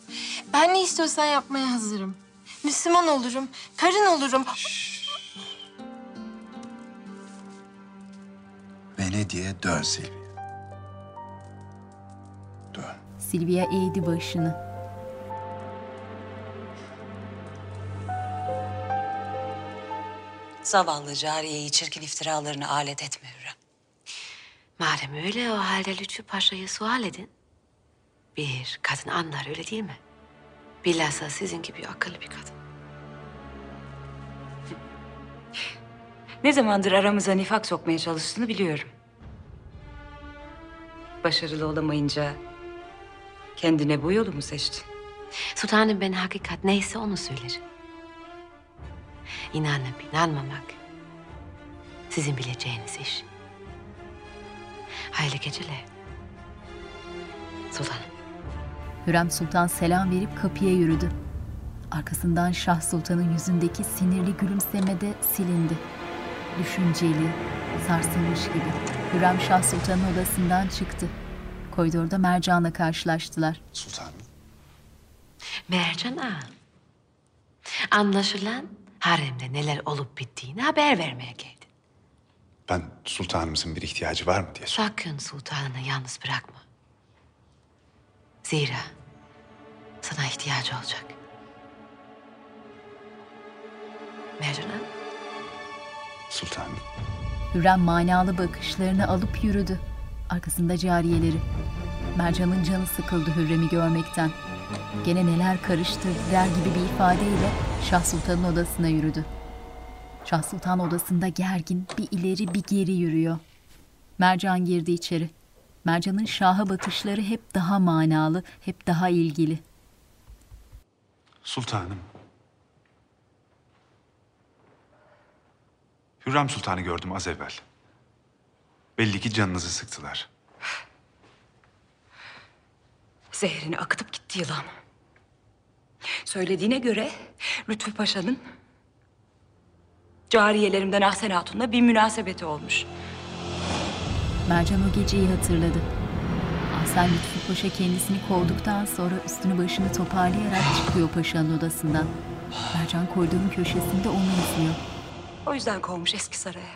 S35: ben ne istiyorsan yapmaya hazırım. Müslüman olurum, karın olurum.
S25: Beni Venedik'e dön Silvia.
S1: Silvia eğdi başını.
S26: Zavallı cariyeyi çirkin iftiralarını alet etme Hürrem.
S17: Madem öyle o halde Lütfü Paşa'yı sual edin. Bir kadın anlar öyle değil mi? Bilhassa sizin gibi akıllı bir kadın.
S26: Ne zamandır aramıza nifak sokmaya çalıştığını biliyorum. Başarılı olamayınca kendine bu yolu mu seçtin?
S17: Sultanım ben hakikat neyse onu söylerim. İnanıp inanmamak sizin bileceğiniz iş. Hayırlı geceler. Sultanım.
S1: Hürrem Sultan selam verip kapıya yürüdü. Arkasından Şah Sultan'ın yüzündeki sinirli gülümseme de silindi. Düşünceli, sarsılmış gibi. Hürrem Şah Sultan'ın odasından çıktı. Koridorda Mercan'la karşılaştılar.
S25: Sultanım.
S17: Mercan ağa. Anlaşılan haremde neler olup bittiğini haber vermeye geldin.
S43: Ben sultanımızın bir ihtiyacı var mı diye sordum.
S17: Sakın sultanını yalnız bırakma. Zira sana ihtiyacı olacak. Mercan ağa.
S43: Sultanım.
S1: Hürrem manalı bakışlarını alıp yürüdü. Arkasında cariyeleri. Mercan'ın canı sıkıldı Hürrem'i görmekten. Gene neler karıştı der gibi bir ifadeyle Şah Sultan'ın odasına yürüdü. Şah Sultan odasında gergin bir ileri bir geri yürüyor. Mercan girdi içeri. Mercan'ın şaha bakışları hep daha manalı, hep daha ilgili.
S43: Sultanım. Hürrem Sultan'ı gördüm az evvel. Belli ki canınızı sıktılar.
S26: Zehrini akıtıp gitti yılan. Söylediğine göre Lütfü Paşa'nın cariyelerimden Ahsen Hatun'la bir münasebeti olmuş.
S1: Mercan o geceyi hatırladı. Ahsen Lütfü Paşa kendisini kovduktan sonra üstünü başını toparlayarak çıkıyor paşanın odasından. Mercan koridorun köşesinde onu izliyor.
S26: O yüzden kovmuş eski saraya.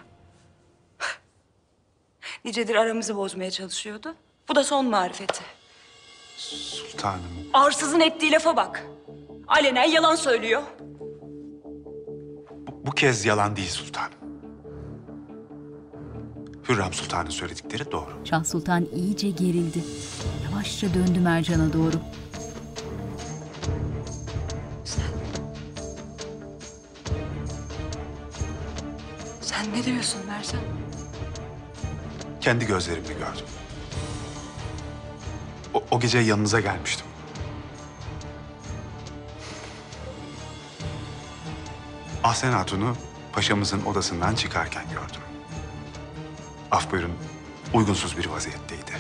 S26: (laughs) Nicedir aramızı bozmaya çalışıyordu. Bu da son marifeti.
S43: Sultanım.
S26: Arsızın ettiği lafa bak. Alenen yalan söylüyor.
S43: Bu kez yalan değil sultanım. Hürrem Sultan'ın söyledikleri doğru.
S1: Şah Sultan iyice gerildi. Yavaşça döndü Mercan'a doğru.
S26: Sen ne diyorsun Mercan?
S43: Kendi gözlerimle gördüm. O, o gece yanınıza gelmiştim. Ahsen Hatun'u paşamızın odasından çıkarken gördüm. Af buyurun, uygunsuz bir vaziyetteydi.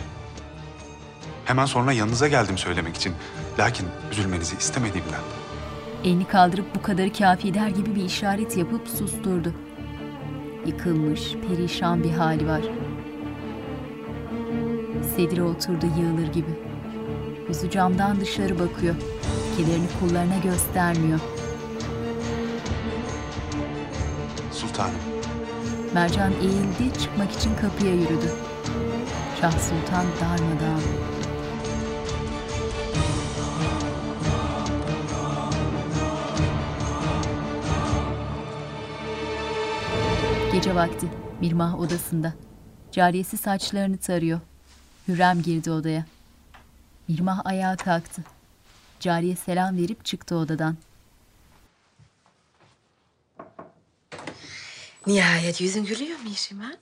S43: Hemen sonra yanınıza geldim söylemek için. Lakin üzülmenizi istemediğimden.
S1: Elini kaldırıp bu kadarı kafi der gibi bir işaret yapıp susturdu. Yıkılmış, perişan bir hali var. Sedire oturdu yığılır gibi. Yüzü camdan dışarı bakıyor. Kederini kullarına göstermiyor.
S43: Sultanım,
S1: Mercan eğildi, çıkmak için kapıya yürüdü. Şah Sultan darmadağın. Gece vakti Mirmah odasında. Cariyesi saçlarını tarıyor. Hürrem girdi odaya. Mirmah ayağa kalktı. Cariye selam verip çıktı odadan.
S17: Nihayet yüzün gülüyor Mişim ha?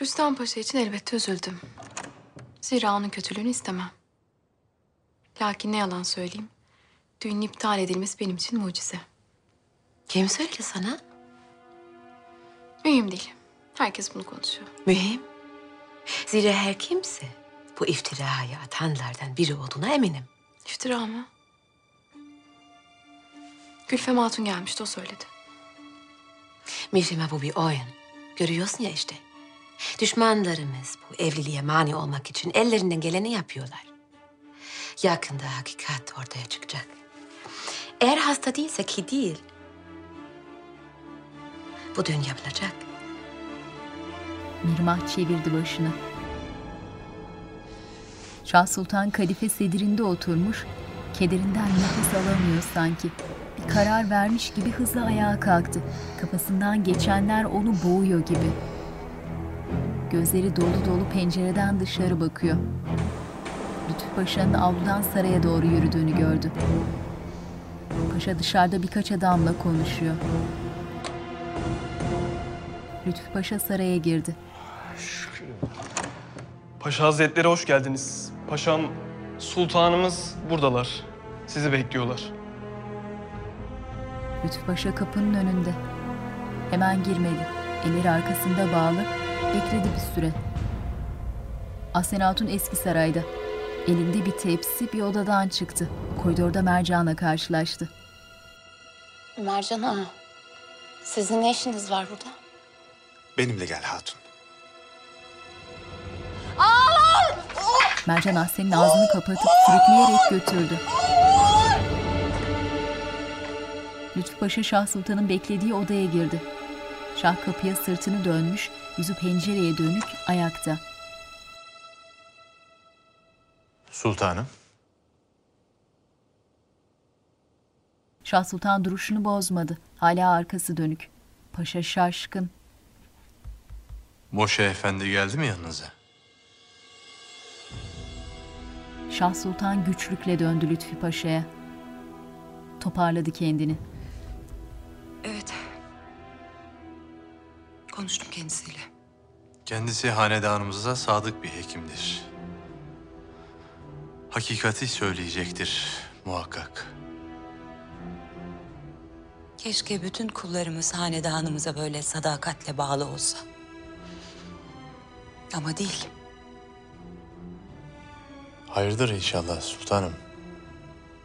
S5: Rüstem Paşa için elbette üzüldüm. Zira onun kötülüğünü istemem. Lakin ne yalan söyleyeyim. Düğünün iptal edilmesi benim için mucize.
S17: Kim söyledi sana?
S5: Mühim değil. Herkes bunu konuşuyor.
S17: Mühim. Zira her kimse bu iftirayı atanlardan biri olduğuna eminim.
S5: İftira mı? Gülfem Hatun gelmişti o söyledi.
S17: Mişima bu bir oyun. Görüyorsun ya işte. Düşmanlarımız bu evliliğe mani olmak için ellerinden geleni yapıyorlar. Yakında hakikat ortaya çıkacak. Eğer hasta değilse ki değil. Bu düğün yapılacak.
S1: Mirmah çevirdi başını. Şah Sultan kadife sedirinde oturmuş, kederinden nefes alamıyor sanki. Bir karar vermiş gibi hızla ayağa kalktı. Kafasından geçenler onu boğuyor gibi. Gözleri dolu dolu pencereden dışarı bakıyor. Lütfü Paşa'nın avludan saraya doğru yürüdüğünü gördü. Paşa dışarıda birkaç adamla konuşuyor. Lütfü Paşa saraya girdi.
S44: Paşa Hazretleri hoş geldiniz. Paşam, sultanımız buradalar. Sizi bekliyorlar.
S1: Lütfü Paşa kapının önünde. Hemen girmedi. Elleri arkasında bağlı. Bekledi bir süre. Ahsen Hatun eski sarayda. Elinde bir tepsi bir odadan çıktı. Koridorda Mercan'la karşılaştı.
S35: Mercan Ağa, sizin ne işiniz var burada?
S43: Benimle gel hatun.
S1: Mercan Ahsen'in ağzını kapatıp sürükleyerek götürdü. Lütfü Paşa Şah Sultan'ın beklediği odaya girdi. Şah kapıya sırtını dönmüş, yüzü pencereye dönük ayakta.
S14: Sultanım.
S1: Şah Sultan duruşunu bozmadı. Hala arkası dönük. Paşa şaşkın.
S14: Moşe Efendi geldi mi yanınıza?
S1: Şah Sultan güçlükle döndü Lütfi Paşa'ya. Toparladı kendini.
S26: Evet. Konuştum kendisiyle.
S14: Kendisi hanedanımıza sadık bir hekimdir. Hakikati söyleyecektir muhakkak.
S26: Keşke bütün kullarımız hanedanımıza böyle sadakatle bağlı olsa. Ama değil.
S14: Hayırdır inşallah sultanım.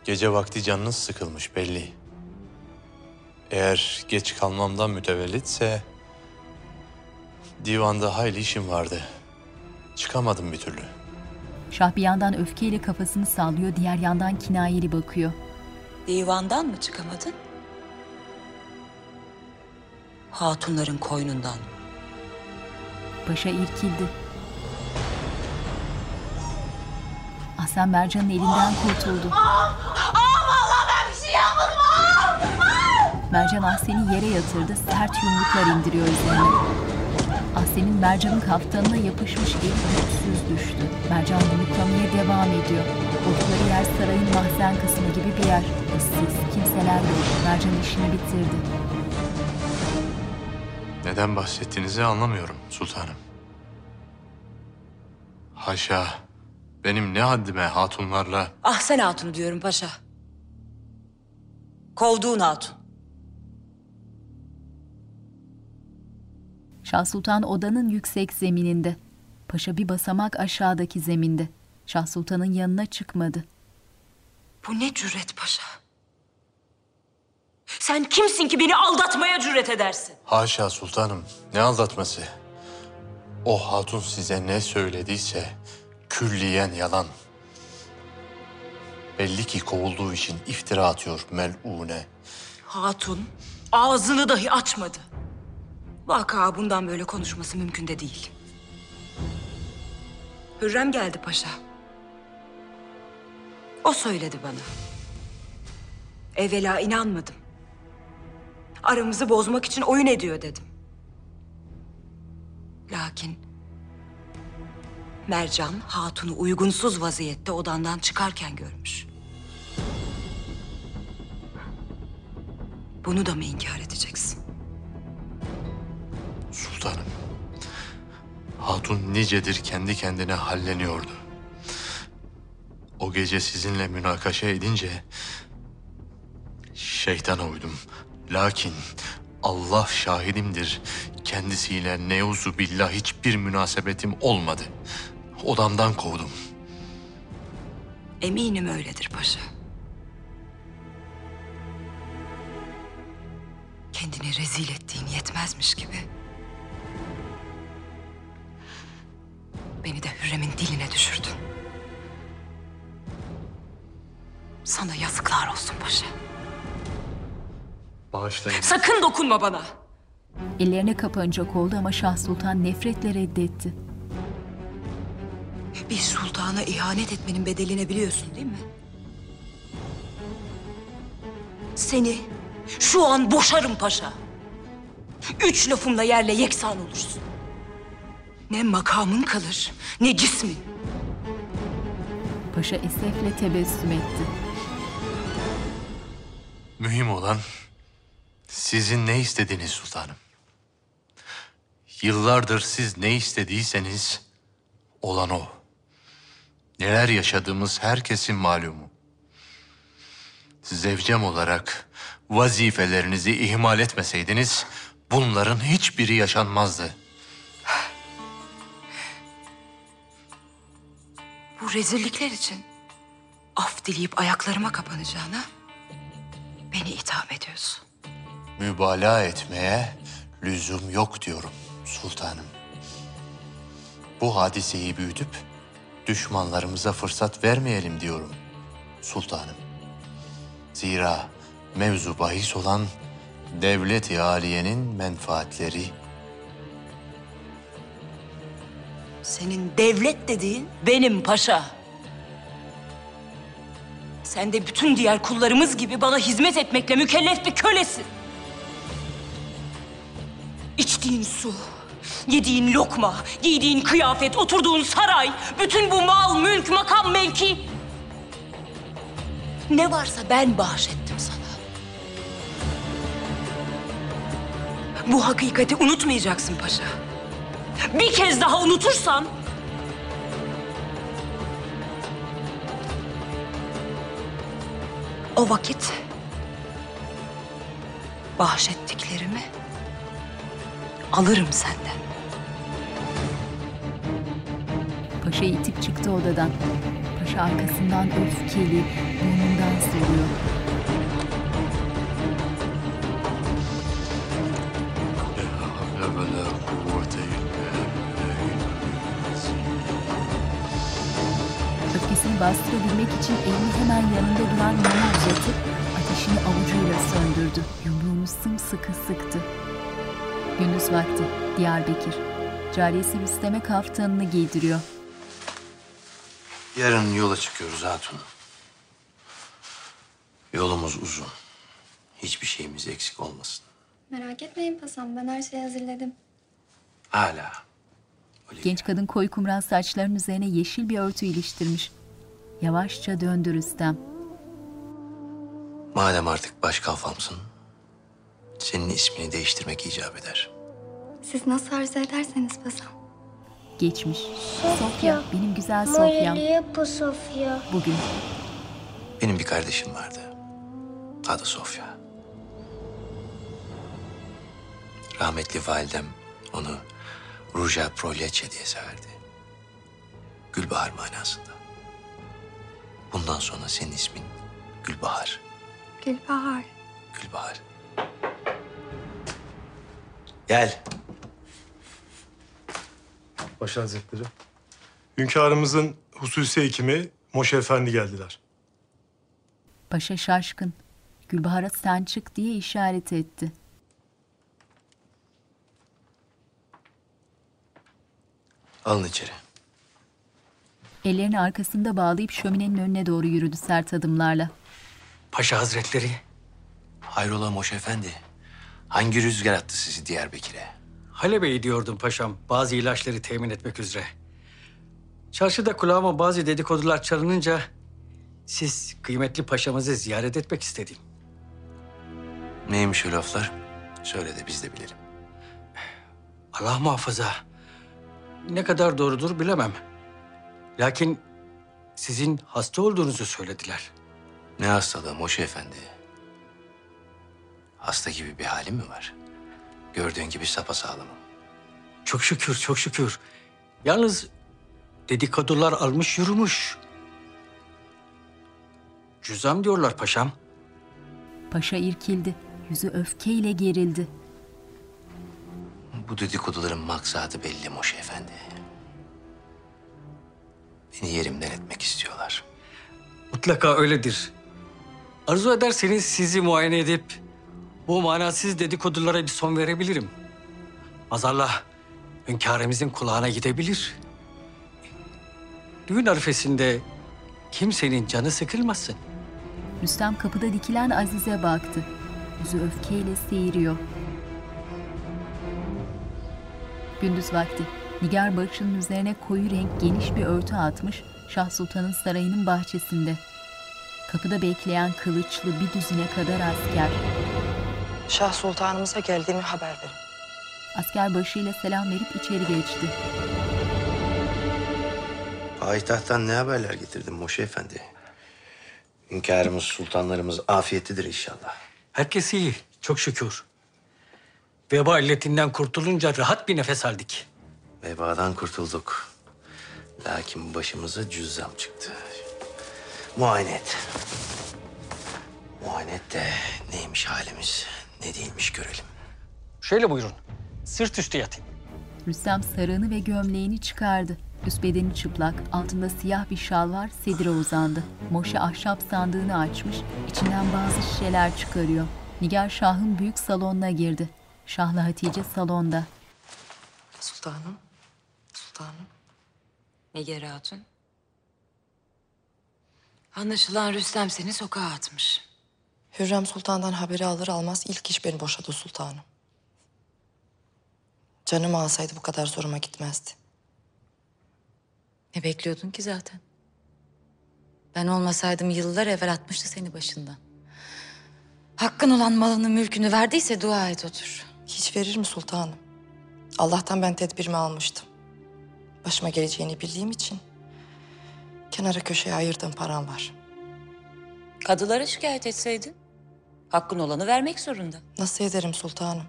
S14: Gece vakti canınız sıkılmış belli. Eğer geç kalmamdan mütevellitse... Divanda hayli işim vardı. Çıkamadım bir türlü.
S1: Şah bir yandan öfkeyle kafasını sallıyor, diğer yandan kinayeli bakıyor.
S26: Divandan mı çıkamadın? Hatunların koynundan.
S1: Paşa irkildi. Ahsen Mercan'ın elinden kurtuldu.
S45: Ağam vallahi ben bir şey yapmadım ağam.
S1: Mercan Ahsen'i yere yatırdı, sert yumruklar indiriyor üzerine. Ahsen'in Mercan'ın kaftanına yapışmış eli güçsüz düştü. Mercan yumruklamaya devam ediyor. Oldukları yer sarayın mahzen kısmı gibi bir yer. Issız, kimseler yok. Mercan işini bitirdi.
S14: Neden bahsettiğinizi anlamıyorum sultanım. Haşa, benim ne haddime hatunlarla...
S26: Ahsen Hatun diyorum paşa. Kovduğun hatun.
S1: Şah Sultan odanın yüksek zemininde. Paşa bir basamak aşağıdaki zeminde. Şah Sultan'ın yanına çıkmadı.
S26: Bu ne cüret paşa? Sen kimsin ki beni aldatmaya cüret edersin?
S14: Haşa sultanım, ne aldatması? O hatun size ne söylediyse külliyen yalan. Belli ki kovulduğu için iftira atıyor melune.
S26: Hatun ağzını dahi açmadı. Vaka bundan böyle konuşması mümkün de değil. Hürrem geldi paşa. O söyledi bana. Evvela inanmadım. Aramızı bozmak için oyun ediyor dedim. Lakin Mercan Hatun'u uygunsuz vaziyette odandan çıkarken görmüş. Bunu da mı inkar edeceksin?
S14: Sultanım, hatun nicedir kendi kendine halleniyordu. O gece sizinle münakaşa edince şeytana uydum. Lakin Allah şahidimdir. Kendisiyle neuzu billah hiçbir münasebetim olmadı. Odamdan kovdum.
S26: Eminim öyledir paşa. Kendini rezil ettiğin yetmezmiş gibi. Beni de Hürrem'in diline düşürdün. Sana yazıklar olsun paşa.
S14: Bağışlayın.
S26: Sakın dokunma bana.
S1: Ellerine kapanacak oldu ama Şah Sultan nefretle reddetti.
S23: Bir sultana ihanet etmenin bedelini biliyorsun değil mi? Seni şu an boşarım paşa. Üç lafımla yerle yeksan olursun. Ne makamın kalır, ne cismin.
S1: Paşa esefle tebessüm etti.
S14: Mühim olan sizin ne istediğiniz sultanım. Yıllardır siz ne istediyseniz olan o. Neler yaşadığımız herkesin malumu. Zevcem olarak vazifelerinizi ihmal etmeseydiniz bunların hiçbiri yaşanmazdı.
S23: Bu rezillikler için af dileyip ayaklarıma kapanacağına beni itham ediyorsun.
S14: Mübalağa etmeye lüzum yok diyorum sultanım. Bu hadiseyi büyütüp düşmanlarımıza fırsat vermeyelim diyorum sultanım. Zira mevzu bahis olan devlet-i aliyenin menfaatleri
S23: Senin devlet dediğin benim paşa. Sen de bütün diğer kullarımız gibi bana hizmet etmekle mükellef bir kölesin. İçtiğin su, yediğin lokma, giydiğin kıyafet, oturduğun saray, bütün bu mal, mülk, makam, mevki. Ne varsa ben bahşettim sana. Bu hakikati unutmayacaksın paşa. Bir kez daha unutursan... O vakit bahşettiklerimi alırım senden.
S1: Paşa itip çıktı odadan. Paşa arkasından öfkeli, burnundan soluyor. Öfkesini bastırabilmek için elini hemen yanında duran mama uzatıp ateşini avucuyla söndürdü. Yumruğunu sımsıkı sıktı. Gündüz vakti Diyarbakır. Cariyesi Rüstem'e kaftanını giydiriyor.
S6: Yarın yola çıkıyoruz hatun. Yolumuz uzun. Hiçbir şeyimiz eksik olmasın.
S41: Merak etmeyin pasam ben her şeyi hazırladım.
S6: Hala.
S1: Genç kadın koyu kumral saçlarının üzerine yeşil bir örtü iliştirmiş. Yavaşça döndü Rüstem.
S6: Madem artık başkalfamsın, senin ismini değiştirmek icap eder.
S41: Siz nasıl arzu ederseniz pasam.
S1: Geçmiş. Sofya, benim güzel Sofya'm.
S41: bu Sofya.
S1: Bugün.
S6: Benim bir kardeşim vardı. Adı Sofya. Rahmetli validem onu Ruja Prolyace diye severdi. Gülbahar manasında. Bundan sonra senin ismin Gülbahar.
S41: Gülbahar.
S6: Gülbahar. Gel.
S19: Paşa Hazretleri. Hünkârımızın hususi hekimi Moşe Efendi geldiler.
S1: Paşa şaşkın. Gülbahar'a sen çık diye işaret etti.
S6: Alın içeri.
S1: Ellerini arkasında bağlayıp şöminenin önüne doğru yürüdü sert adımlarla.
S40: Paşa Hazretleri.
S6: Hayrola Moşe Efendi? Hangi rüzgar attı sizi Diyarbakır'a?
S40: Halep'e gidiyordum paşam bazı ilaçları temin etmek üzere. Çarşıda kulağıma bazı dedikodular çalınınca siz kıymetli paşamızı ziyaret etmek istedim.
S6: Neymiş o laflar? Söyle de biz de bilelim.
S40: Allah muhafaza. Ne kadar doğrudur bilemem. Lakin sizin hasta olduğunuzu söylediler.
S6: Ne hastalığı Moşe Efendi? Hasta gibi bir halim mi var? Gördüğün gibi sapasağlamım.
S40: Çok şükür, çok şükür. Yalnız dedikodular almış yürümüş. Cüzam diyorlar paşam.
S1: Paşa irkildi. Yüzü öfkeyle gerildi.
S6: Bu dedikoduların maksadı belli Moşe Efendi. Beni yerimden etmek istiyorlar.
S40: Mutlaka öyledir. Arzu ederseniz sizi muayene edip bu manasız dedikodulara bir son verebilirim. Mazarla hünkârımızın kulağına gidebilir. Düğün arifesinde kimsenin canı sıkılmasın.
S1: Rüstem kapıda dikilen Aziz'e baktı. Yüzü öfkeyle seyiriyor. Gündüz vakti Nigar başının üzerine koyu renk geniş bir örtü atmış Şah Sultan'ın sarayının bahçesinde. Kapıda bekleyen kılıçlı bir düzine kadar asker.
S46: Şah Sultanımıza geldiğimi haber verin.
S1: Asker başıyla selam verip içeri geçti.
S6: Payitahttan ne haberler getirdin Moşe Efendi? Hünkârımız, sultanlarımız afiyetlidir inşallah.
S40: Herkes iyi, çok şükür. Veba illetinden kurtulunca rahat bir nefes aldık.
S6: Vebadan kurtulduk. Lakin başımıza cüzzam çıktı. Muayene et. Muayene et de neymiş halimiz, ne değilmiş görelim.
S40: Şöyle buyurun, sırt üstü yatın.
S1: Rüstem sarığını ve gömleğini çıkardı. Üst bedeni çıplak, altında siyah bir şal var, sedire uzandı. Moşe ahşap sandığını açmış, içinden bazı şişeler çıkarıyor. Nigar Şah'ın büyük salonuna girdi. Şahla Hatice salonda.
S46: Sultanım, sultanım.
S26: Nigar Hatun. Anlaşılan Rüstem seni sokağa atmış.
S46: Hürrem Sultan'dan haberi alır almaz ilk iş beni boşadı sultanım. Canımı alsaydı bu kadar zoruma gitmezdi.
S3: Ne bekliyordun ki zaten? Ben olmasaydım yıllar evvel atmıştı seni başından. Hakkın olan malını mülkünü verdiyse dua et otur.
S46: Hiç verir mi sultanım? Allah'tan ben tedbirimi almıştım. Başıma geleceğini bildiğim için kenara köşeye ayırdığım param var.
S26: Kadılara şikayet etseydin. Hakkın olanı vermek zorunda.
S46: Nasıl ederim sultanım?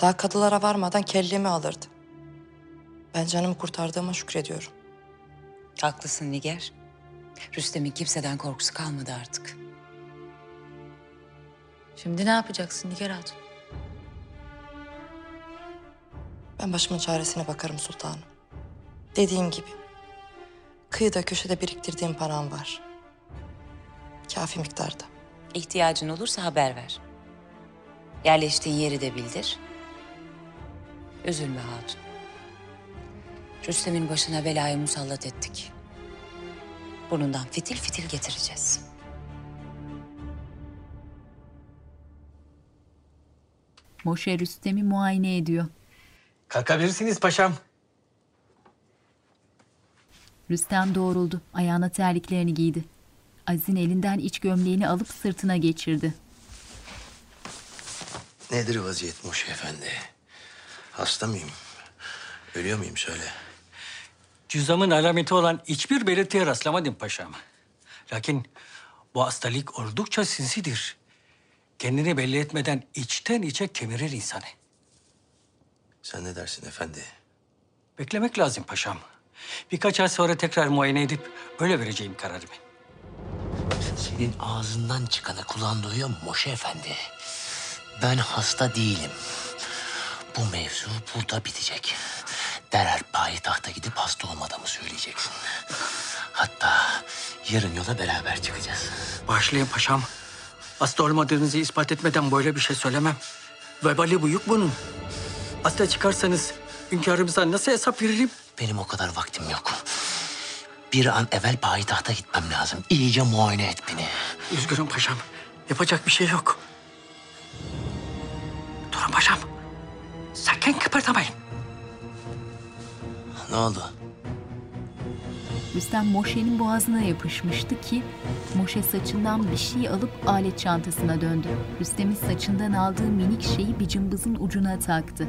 S46: Daha kadılara varmadan kellemi alırdı. Ben canımı kurtardığıma şükrediyorum.
S26: Haklısın Nigar. Rüstem'in kimseden korkusu kalmadı artık.
S3: Şimdi ne yapacaksın Nigar Hatun?
S46: Ben başımın çaresine bakarım sultanım. Dediğim gibi kıyıda köşede biriktirdiğim param var. Kafi miktarda.
S26: İhtiyacın olursa haber ver. Yerleştiğin yeri de bildir. Üzülme hatun. Rüstem'in başına belayı musallat ettik. Burnundan fitil fitil getireceğiz.
S1: Moşe Rüstem'i muayene ediyor.
S40: Kalkabilirsiniz paşam.
S1: Rüstem doğruldu. Ayağına terliklerini giydi. Aziz'in elinden iç gömleğini alıp sırtına geçirdi.
S6: Nedir vaziyet Moşe Efendi? Hasta mıyım? Ölüyor muyum söyle.
S40: Cüzamın alameti olan hiçbir belirtiye rastlamadım paşam. Lakin bu hastalık oldukça sinsidir. Kendini belli etmeden içten içe kemirir insanı.
S6: Sen ne dersin efendi?
S40: Beklemek lazım paşam. Birkaç ay sonra tekrar muayene edip öyle vereceğim kararımı.
S6: Senin ağzından çıkanı kulağın duyuyor mu Moşe Efendi? Ben hasta değilim. Bu mevzu burada bitecek. Derhal payitahta gidip hasta olmadığımı söyleyeceksin. Hatta yarın yola beraber çıkacağız.
S40: Başlayın paşam. Hasta olmadığınızı ispat etmeden böyle bir şey söylemem. Vebali büyük bunun. Hasta çıkarsanız hünkârımıza nasıl hesap veririm?
S6: Benim o kadar vaktim yok. Bir an evvel payitahta gitmem lazım. İyice muayene et beni.
S40: Üzgünüm paşam. Yapacak bir şey yok. Durun paşam. Sakın kıpırdamayın.
S6: Ne oldu?
S1: Rüstem Moşe'nin boğazına yapışmıştı ki Moşe saçından bir şey alıp alet çantasına döndü. Rüstem'in saçından aldığı minik şeyi bir cımbızın ucuna taktı.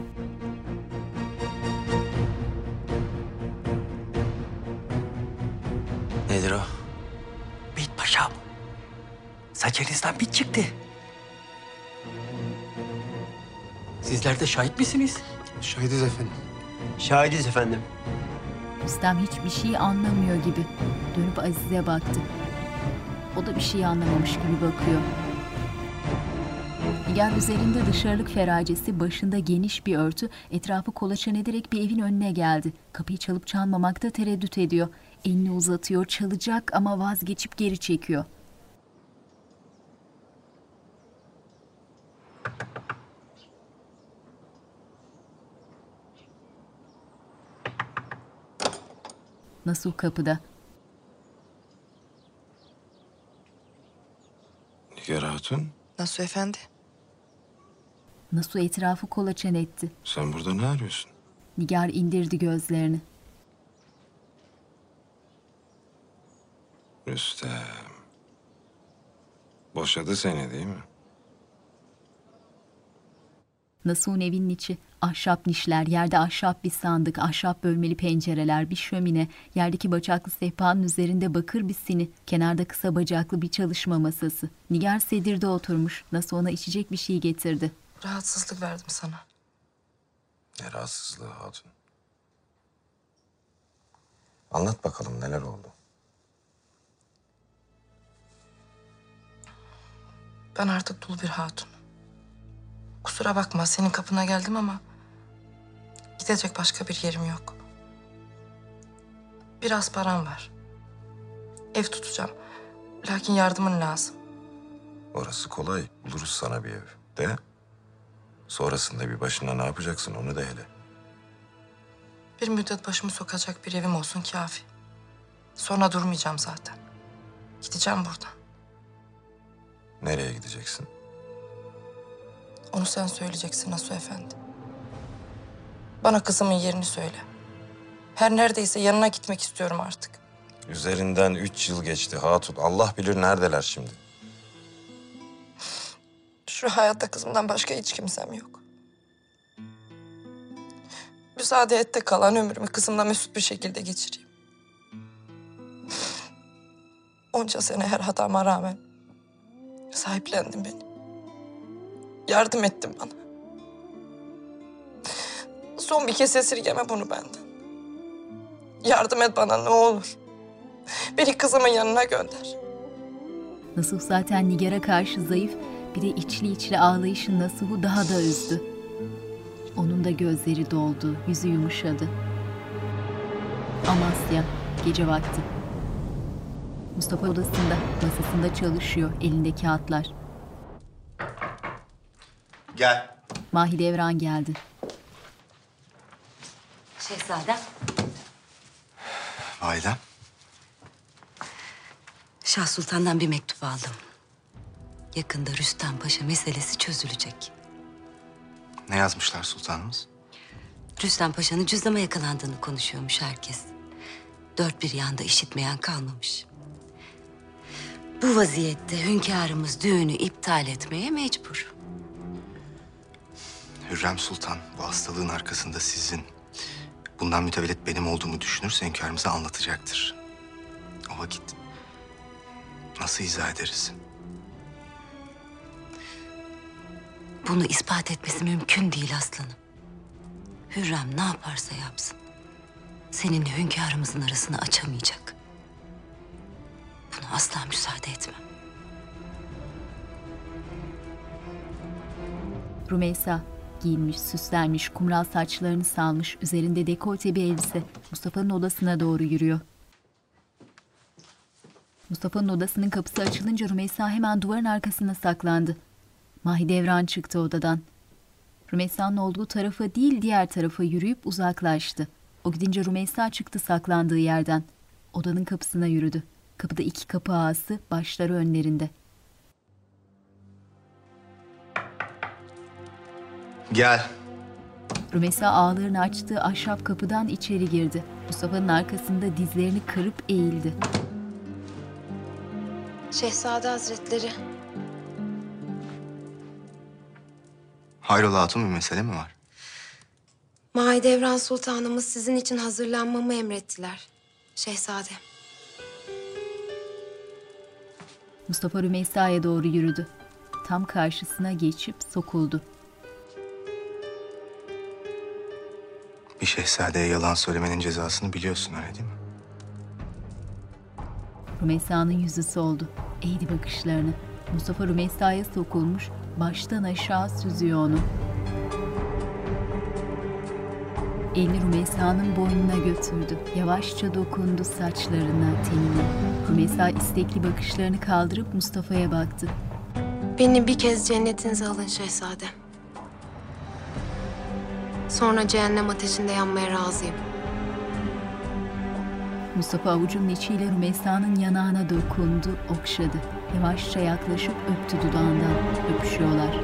S40: Saçınızdan bit çıktı. Sizler de şahit misiniz?
S47: Şahidiz efendim.
S48: Şahidiz efendim.
S1: Rüstem hiçbir şey anlamıyor gibi. Dönüp Aziz'e baktı. O da bir şey anlamamış gibi bakıyor. Nigar üzerinde dışarılık feracesi, başında geniş bir örtü, etrafı kolaçan ederek bir evin önüne geldi. Kapıyı çalıp çalmamakta tereddüt ediyor. Elini uzatıyor, çalacak ama vazgeçip geri çekiyor. Nasuh kapıda.
S18: Nigar Hatun,
S46: Nasuh Efendi?
S1: Nasuh etrafı kolaçan etti.
S18: sen burada ne arıyorsun?
S1: Nigar indirdi gözlerini.
S18: Rüstem. Boşadı seni değil mi?
S1: Nasuh'un evinin içi. Ahşap nişler, yerde ahşap bir sandık, ahşap bölmeli pencereler, bir şömine, yerdeki bacaklı sehpanın üzerinde bakır bir sini, kenarda kısa bacaklı bir çalışma masası. Nigar sedirde oturmuş. Nasuh ona içecek bir şey getirdi.
S46: Rahatsızlık verdim sana.
S18: Ne rahatsızlığı Hatun. Anlat bakalım neler oldu.
S46: Ben artık dul bir hatun. Kusura bakma senin kapına geldim ama gidecek başka bir yerim yok. Biraz param var. Ev tutacağım. Lakin yardımın lazım.
S18: Orası kolay. Buluruz sana bir ev. De. Sonrasında bir başına ne yapacaksın onu da hele.
S46: Bir müddet başımı sokacak bir evim olsun kafi. Sonra durmayacağım zaten. Gideceğim buradan.
S18: Nereye gideceksin?
S46: Onu sen söyleyeceksin Nasuh Efendi. Bana kızımın yerini söyle. Her neredeyse yanına gitmek istiyorum artık.
S18: Üzerinden üç yıl geçti Hatun. Allah bilir neredeler şimdi.
S46: Şu hayatta kızımdan başka hiç kimsem yok. Müsaade et de kalan ömrümü kızımla mesut bir şekilde geçireyim. Onca sene her hatama rağmen sahiplendin beni. Yardım ettin bana. Son bir kez esirgeme bunu benden. Yardım et bana ne olur. Beni kızımın yanına gönder.
S1: Nasuh zaten Nigar'a karşı zayıf, bir de içli içli ağlayışın Nasuh'u daha da üzdü. Onun da gözleri doldu, yüzü yumuşadı. Amasya, gece vakti. Mustafa odasında, masasında çalışıyor, elinde kağıtlar.
S42: Gel.
S1: Mahidevran geldi.
S23: Şehzadem.
S42: Validem.
S23: Şah Sultan'dan bir mektup aldım. Yakında Rüstem Paşa meselesi çözülecek.
S24: Ne yazmışlar sultanımız?
S23: Rüstem Paşa'nın cüzdama yakalandığını konuşuyormuş herkes. Dört bir yanda işitmeyen kalmamış. Bu vaziyette hünkârımız düğünü iptal etmeye mecbur.
S24: Hürrem Sultan bu hastalığın arkasında sizin, bundan mütevellit benim olduğumu düşünürse hünkârımıza anlatacaktır. O vakit nasıl izah ederiz?
S23: Bunu ispat etmesi mümkün değil aslanım. Hürrem ne yaparsa yapsın. Seninle hünkârımızın arasını açamayacak. Buna asla müsaade etmem.
S1: Rümeysa giyinmiş, süslenmiş, kumral saçlarını salmış, üzerinde dekolte bir elbise Mustafa'nın odasına doğru yürüyor. Mustafa'nın odasının kapısı açılınca Rümeysa hemen duvarın arkasına saklandı. Mahidevran çıktı odadan. Rümeysa'nın olduğu tarafa değil diğer tarafa yürüyüp uzaklaştı. O gidince Rümeysa çıktı saklandığı yerden. Odanın kapısına yürüdü. Kapıda iki kapı ağası, başları önlerinde.
S24: Gel.
S1: Rümeysa ağlarını açtığı ahşap kapıdan içeri girdi. Mustafa'nın arkasında dizlerini kırıp eğildi.
S35: Şehzade Hazretleri.
S24: Hayrola hatun bir mesele mi var?
S35: Mahidevran Sultanımız sizin için hazırlanmamı emrettiler. Şehzade.
S1: Mustafa Rümeysa'ya doğru yürüdü. Tam karşısına geçip sokuldu.
S24: Bir şehzadeye yalan söylemenin cezasını biliyorsun öyle değil mi?
S1: Rümeysa'nın yüzü soldu. Eğdi bakışlarını. Mustafa Rümeysa'ya sokulmuş, baştan aşağı süzüyor onu. Elini Rümeysa'nın boynuna götürdü. Yavaşça dokundu saçlarına, tenine. Rümeysa istekli bakışlarını kaldırıp Mustafa'ya baktı.
S35: Beni bir kez cennetinize alın şehzade. Sonra cehennem ateşinde yanmaya razıyım.
S1: Mustafa avucunun içiyle Rümeysa'nın yanağına dokundu, okşadı. Yavaşça yaklaşıp öptü dudağından. Öpüşüyorlar.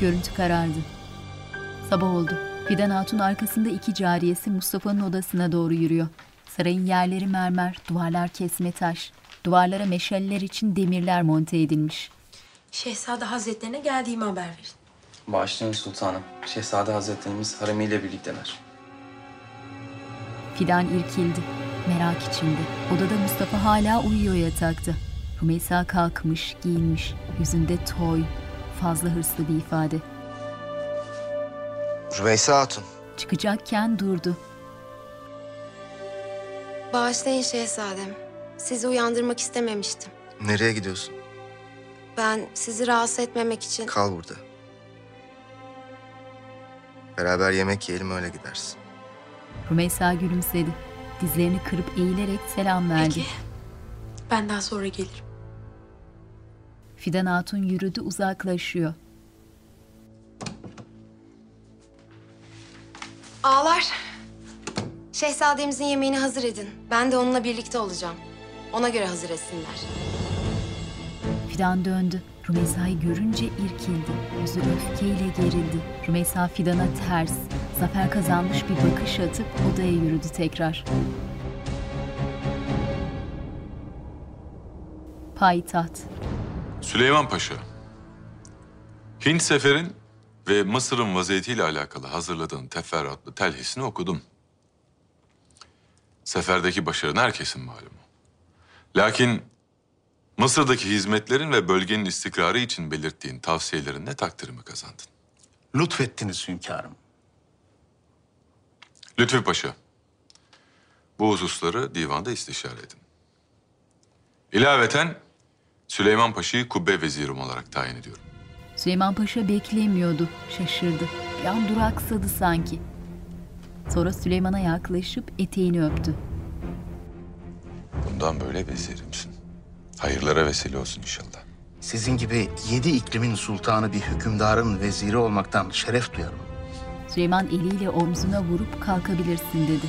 S1: Görüntü karardı. Sabah oldu. Fidan Hatun arkasında iki cariyesi Mustafa'nın odasına doğru yürüyor. Sarayın yerleri mermer, duvarlar kesme taş. Duvarlara meşaleler için demirler monte edilmiş.
S49: Şehzade Hazretlerine geldiğimi haber verin.
S50: Bağışlayın sultanım. Şehzade Hazretlerimiz haremiyle birlikteler.
S1: Fidan irkildi. Merak içinde. Odada Mustafa hala uyuyor yatakta. Rümeysa kalkmış, giyinmiş. Yüzünde toy, fazla hırslı bir ifade.
S24: Rümeysa Hatun.
S1: Çıkacakken durdu.
S49: Bağışlayın şehzadem. Sizi uyandırmak istememiştim.
S24: Nereye gidiyorsun?
S49: Ben sizi rahatsız etmemek için...
S24: Kal burada. Beraber yemek yiyelim öyle gidersin.
S1: Rümeysa gülümsedi. Dizlerini kırıp eğilerek selam verdi.
S49: Peki. Ben daha sonra gelirim.
S1: Fidan Hatun yürüdü uzaklaşıyor.
S49: Ağlar. Şehzademizin yemeğini hazır edin. Ben de onunla birlikte olacağım. Ona göre hazır etsinler.
S1: Fidan döndü. Rümeysa'yı görünce irkildi. Yüzü öfkeyle gerildi. Rümeysa Fidan'a ters, zafer kazanmış bir bakış atıp odaya yürüdü tekrar. Payitaht.
S2: Süleyman Paşa, Hint seferin ve Mısır'ın vaziyetiyle alakalı hazırladığın teferruatlı telhisini okudum. Seferdeki başarın herkesin malumu. Lakin Mısır'daki hizmetlerin ve bölgenin istikrarı için belirttiğin tavsiyelerinle takdirimi kazandın.
S51: Lütfettiniz hünkârım.
S2: Lütfü Paşa, bu hususları divanda istişare edin. İlaveten Süleyman Paşa'yı kubbe vezirim olarak tayin ediyorum.
S1: Süleyman Paşa beklemiyordu, şaşırdı. Bir an duraksadı sanki. Sonra Süleyman'a yaklaşıp eteğini öptü.
S2: Bundan böyle vezirimsin. Hayırlara vesile olsun inşallah.
S51: Sizin gibi yedi iklimin sultanı bir hükümdarın veziri olmaktan şeref duyarım.
S1: Süleyman eliyle omzuna vurup kalkabilirsin dedi.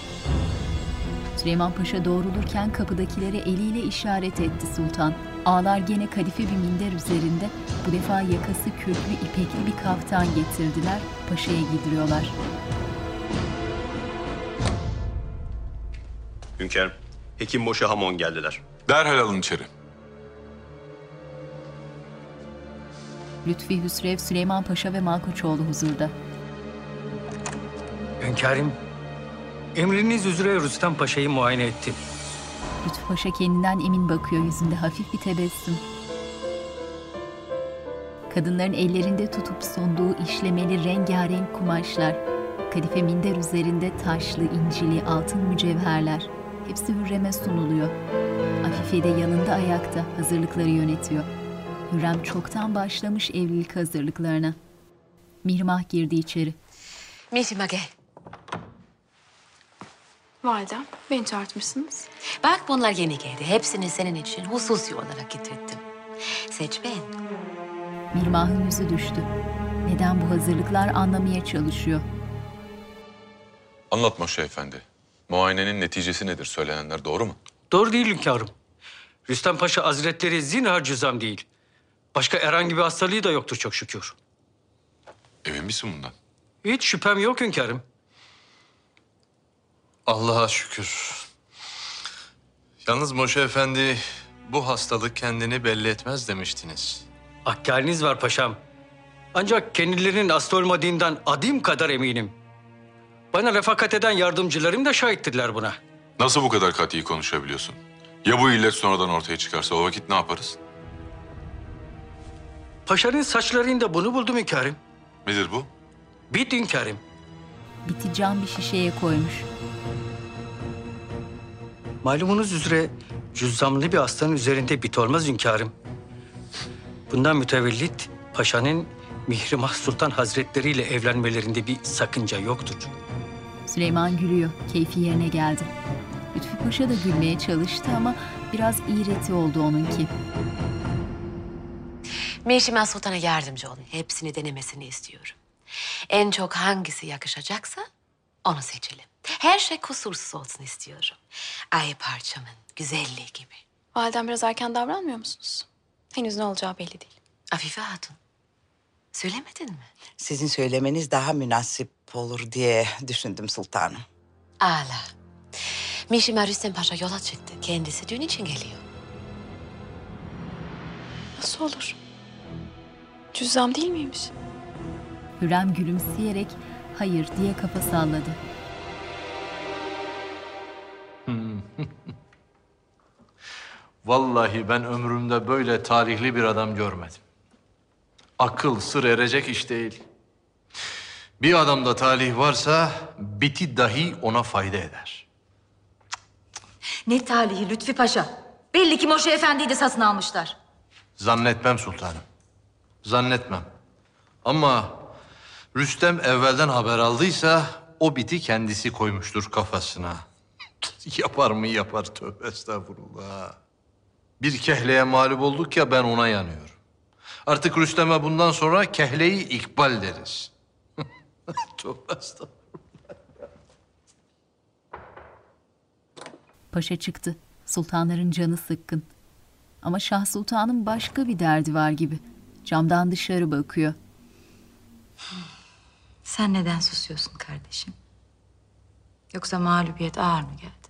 S1: Süleyman Paşa doğrulurken kapıdakilere eliyle işaret etti sultan. Ağlar gene kadife bir minder üzerinde. Bu defa yakası köklü ipekli bir kaftan getirdiler. Paşa'ya giydiriyorlar.
S52: Hünkârım, Hekim Moşe Hamon geldiler.
S2: Derhal alın içeri.
S1: Lütfi Hüsrev, Süleyman Paşa ve Malkoçoğlu huzurda.
S40: Hünkârım, emriniz üzere Rüstem Paşa'yı muayene ettim.
S1: Lütfü Paşa kendinden emin bakıyor yüzünde hafif bir tebessüm. Kadınların ellerinde tutup sunduğu işlemeli rengarenk kumaşlar. Kadife minder üzerinde taşlı, incili, altın mücevherler. Hepsi Hürrem'e sunuluyor. Afife de yanında ayakta hazırlıkları yönetiyor. Hürrem çoktan başlamış evlilik hazırlıklarına. Mihrimah girdi içeri.
S17: Mihrimah gel.
S5: Validem, beni çağırtmışsınız.
S17: Bak bunlar yeni geldi. Hepsini senin için hususi olarak getirdim. Seç beğen.
S1: Mihrimah'ın yüzü düştü. Neden bu hazırlıklar anlamaya çalışıyor.
S2: Anlat Moşe Efendi. Muayenenin neticesi nedir? Söylenenler doğru mu?
S40: Doğru değil hünkârım. Rüstem Paşa Hazretleri zinhar cüzam değil. Başka herhangi bir hastalığı da yoktur çok şükür.
S2: Emin misin bundan?
S40: Hiç şüphem yok hünkârım.
S14: Allah'a şükür. Yalnız Moşe Efendi bu hastalık kendini belli etmez demiştiniz.
S40: Hakkâriniz var paşam. Ancak kendilerinin hasta olmadığından adim kadar eminim. Bana refakat eden yardımcılarım da şahittirler buna.
S2: Nasıl bu kadar kat'i konuşabiliyorsun? Ya bu illet sonradan ortaya çıkarsa o vakit ne yaparız?
S40: Paşanın saçlarında bunu buldum hünkârım.
S2: Nedir bu?
S40: Bit hünkârım.
S1: Biti cam bir şişeye koymuş.
S40: Malumunuz üzere cüzzamlı bir hastanın üzerinde bit olmaz hünkârım. Bundan mütevellit paşanın Mihrimah Sultan Hazretleri ile evlenmelerinde bir sakınca yoktur.
S1: Süleyman gülüyor. Keyfi yerine geldi. Lütfü Paşa da gülmeye çalıştı ama biraz iğreti oldu onunki.
S17: Mihrimah Sultan'a yardımcı olun. Hepsini denemesini istiyorum. En çok hangisi yakışacaksa onu seçelim. Her şey kusursuz olsun istiyorum. Ay parçamın güzelliği gibi.
S5: Validem biraz erken davranmıyor musunuz? Henüz ne olacağı belli değil.
S17: Afife Hatun, söylemedin mi?
S16: Sizin söylemeniz daha münasip olur diye düşündüm sultanım.
S17: Ala. Mişima Rüstem Paşa yola çıktı. Kendisi düğün için geliyor.
S5: Nasıl olur? Cüzzam değil miymiş?
S1: Hürrem gülümseyerek hayır diye kafa salladı. (laughs)
S14: Vallahi ben ömrümde böyle tarihli bir adam görmedim. Akıl sır erecek iş değil. Bir adamda talih varsa biti dahi ona fayda eder.
S3: Ne talihi Lütfi Paşa. Belli ki Moşe Efendi'yi de satın almışlar.
S14: Zannetmem sultanım. Zannetmem. Ama Rüstem evvelden haber aldıysa o biti kendisi koymuştur kafasına. (laughs) Yapar mı yapar tövbe estağfurullah. Bir kehleye mağlup olduk ya ben ona yanıyorum. Artık Rüstem'e bundan sonra kehleyi ikbal deriz. (laughs) tövbe.
S1: Paşa çıktı. Sultanların canı sıkkın. Ama Şah Sultan'ın başka bir derdi var gibi. Camdan dışarı bakıyor.
S3: Sen neden susuyorsun kardeşim? Yoksa mağlubiyet ağır mı geldi?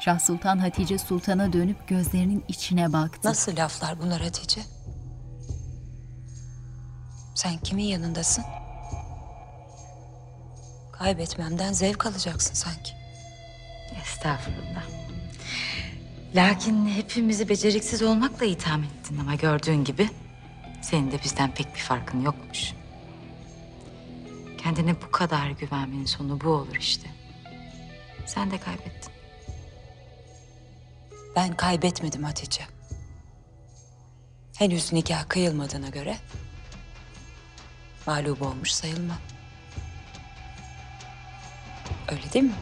S1: Şah Sultan Hatice Sultan'a dönüp gözlerinin içine baktı.
S26: Nasıl laflar bunlar Hatice? Sen kimin yanındasın? Kaybetmemden zevk alacaksın sanki.
S3: Estağfurullah. Lakin hepimizi beceriksiz olmakla itham ettin ama gördüğün gibi senin de bizden pek bir farkın yokmuş. Kendine bu kadar güvenmenin sonu bu olur işte. Sen de kaybettin.
S26: Ben kaybetmedim Hatice. Henüz nikah kıyılmadığına göre mağlup olmuş sayılmam. Öyle değil mi?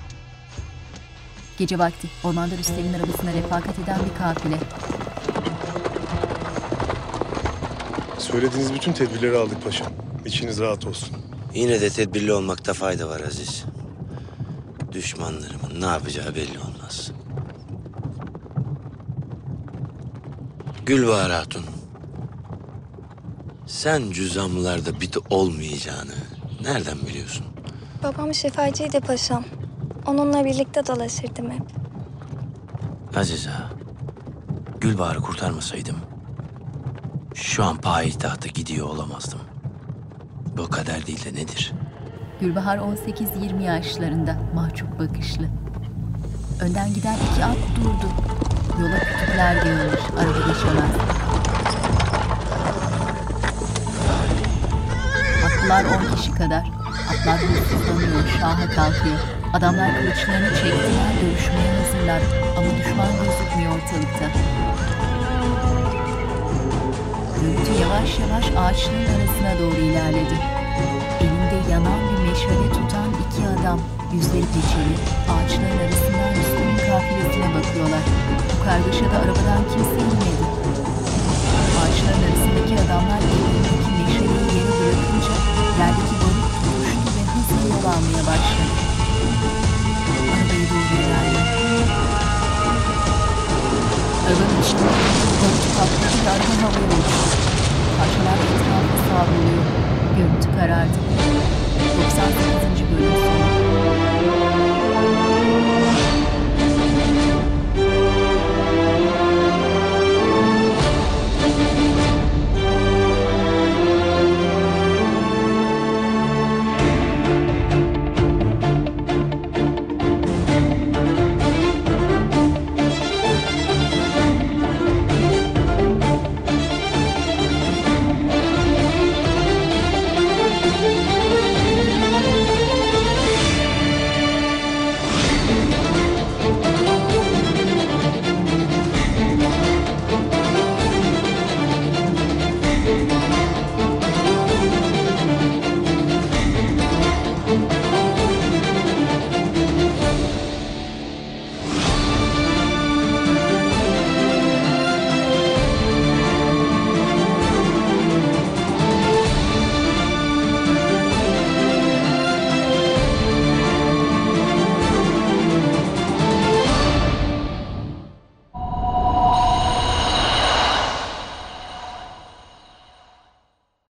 S1: Gece vakti ormanda Rüstem'in arabasına refakat eden bir kafile.
S19: Söylediğiniz bütün tedbirleri aldık paşam. İçiniz rahat olsun.
S6: Yine de tedbirli olmakta fayda var Aziz. Düşmanlarımın ne yapacağı belli olmaz. Gülbahar Hatun. Sen cüzamlarda biti olmayacağını nereden biliyorsun?
S41: Babam şifacıydı paşam. Onunla birlikte dolaşırdım hep.
S6: Aziz ağa, Gülbahar'ı kurtarmasaydım... ...şu an payitahta gidiyor olamazdım. Bu kader değil de nedir?
S1: Gülbahar 18-20 yaşlarında, mahcup bakışlı. Önden giden iki at durdu. Yola kütükler yığılmış, araba geçemez. Atlılar 10 kişi kadar. Atlar hırsızlanıyor, şaha kalkıyor. Adamlar kılıçlarını çektiler, dövüşmeye hazırlar ama düşman gözükmüyor ortalıkta. Gürültü yavaş yavaş ağaçların arasına doğru ilerledi. Elinde yanan bir meşale tutan iki adam yüzleri peçeli ağaçların arasından üstünün kafilesine bakıyorlar. Bu kargaşada arabadan kimse inmedi. Ağaçların arasındaki adamlar elindeki meşaleyi yere bırakınca yerdeki balık tutuştu ve hızla yol almaya başladı. Övemişti. Görüntü kaptaki arka havaya uçtu. Parçalar etrafı savruluyor. Görüntü karardı. 98. bölüm sonu.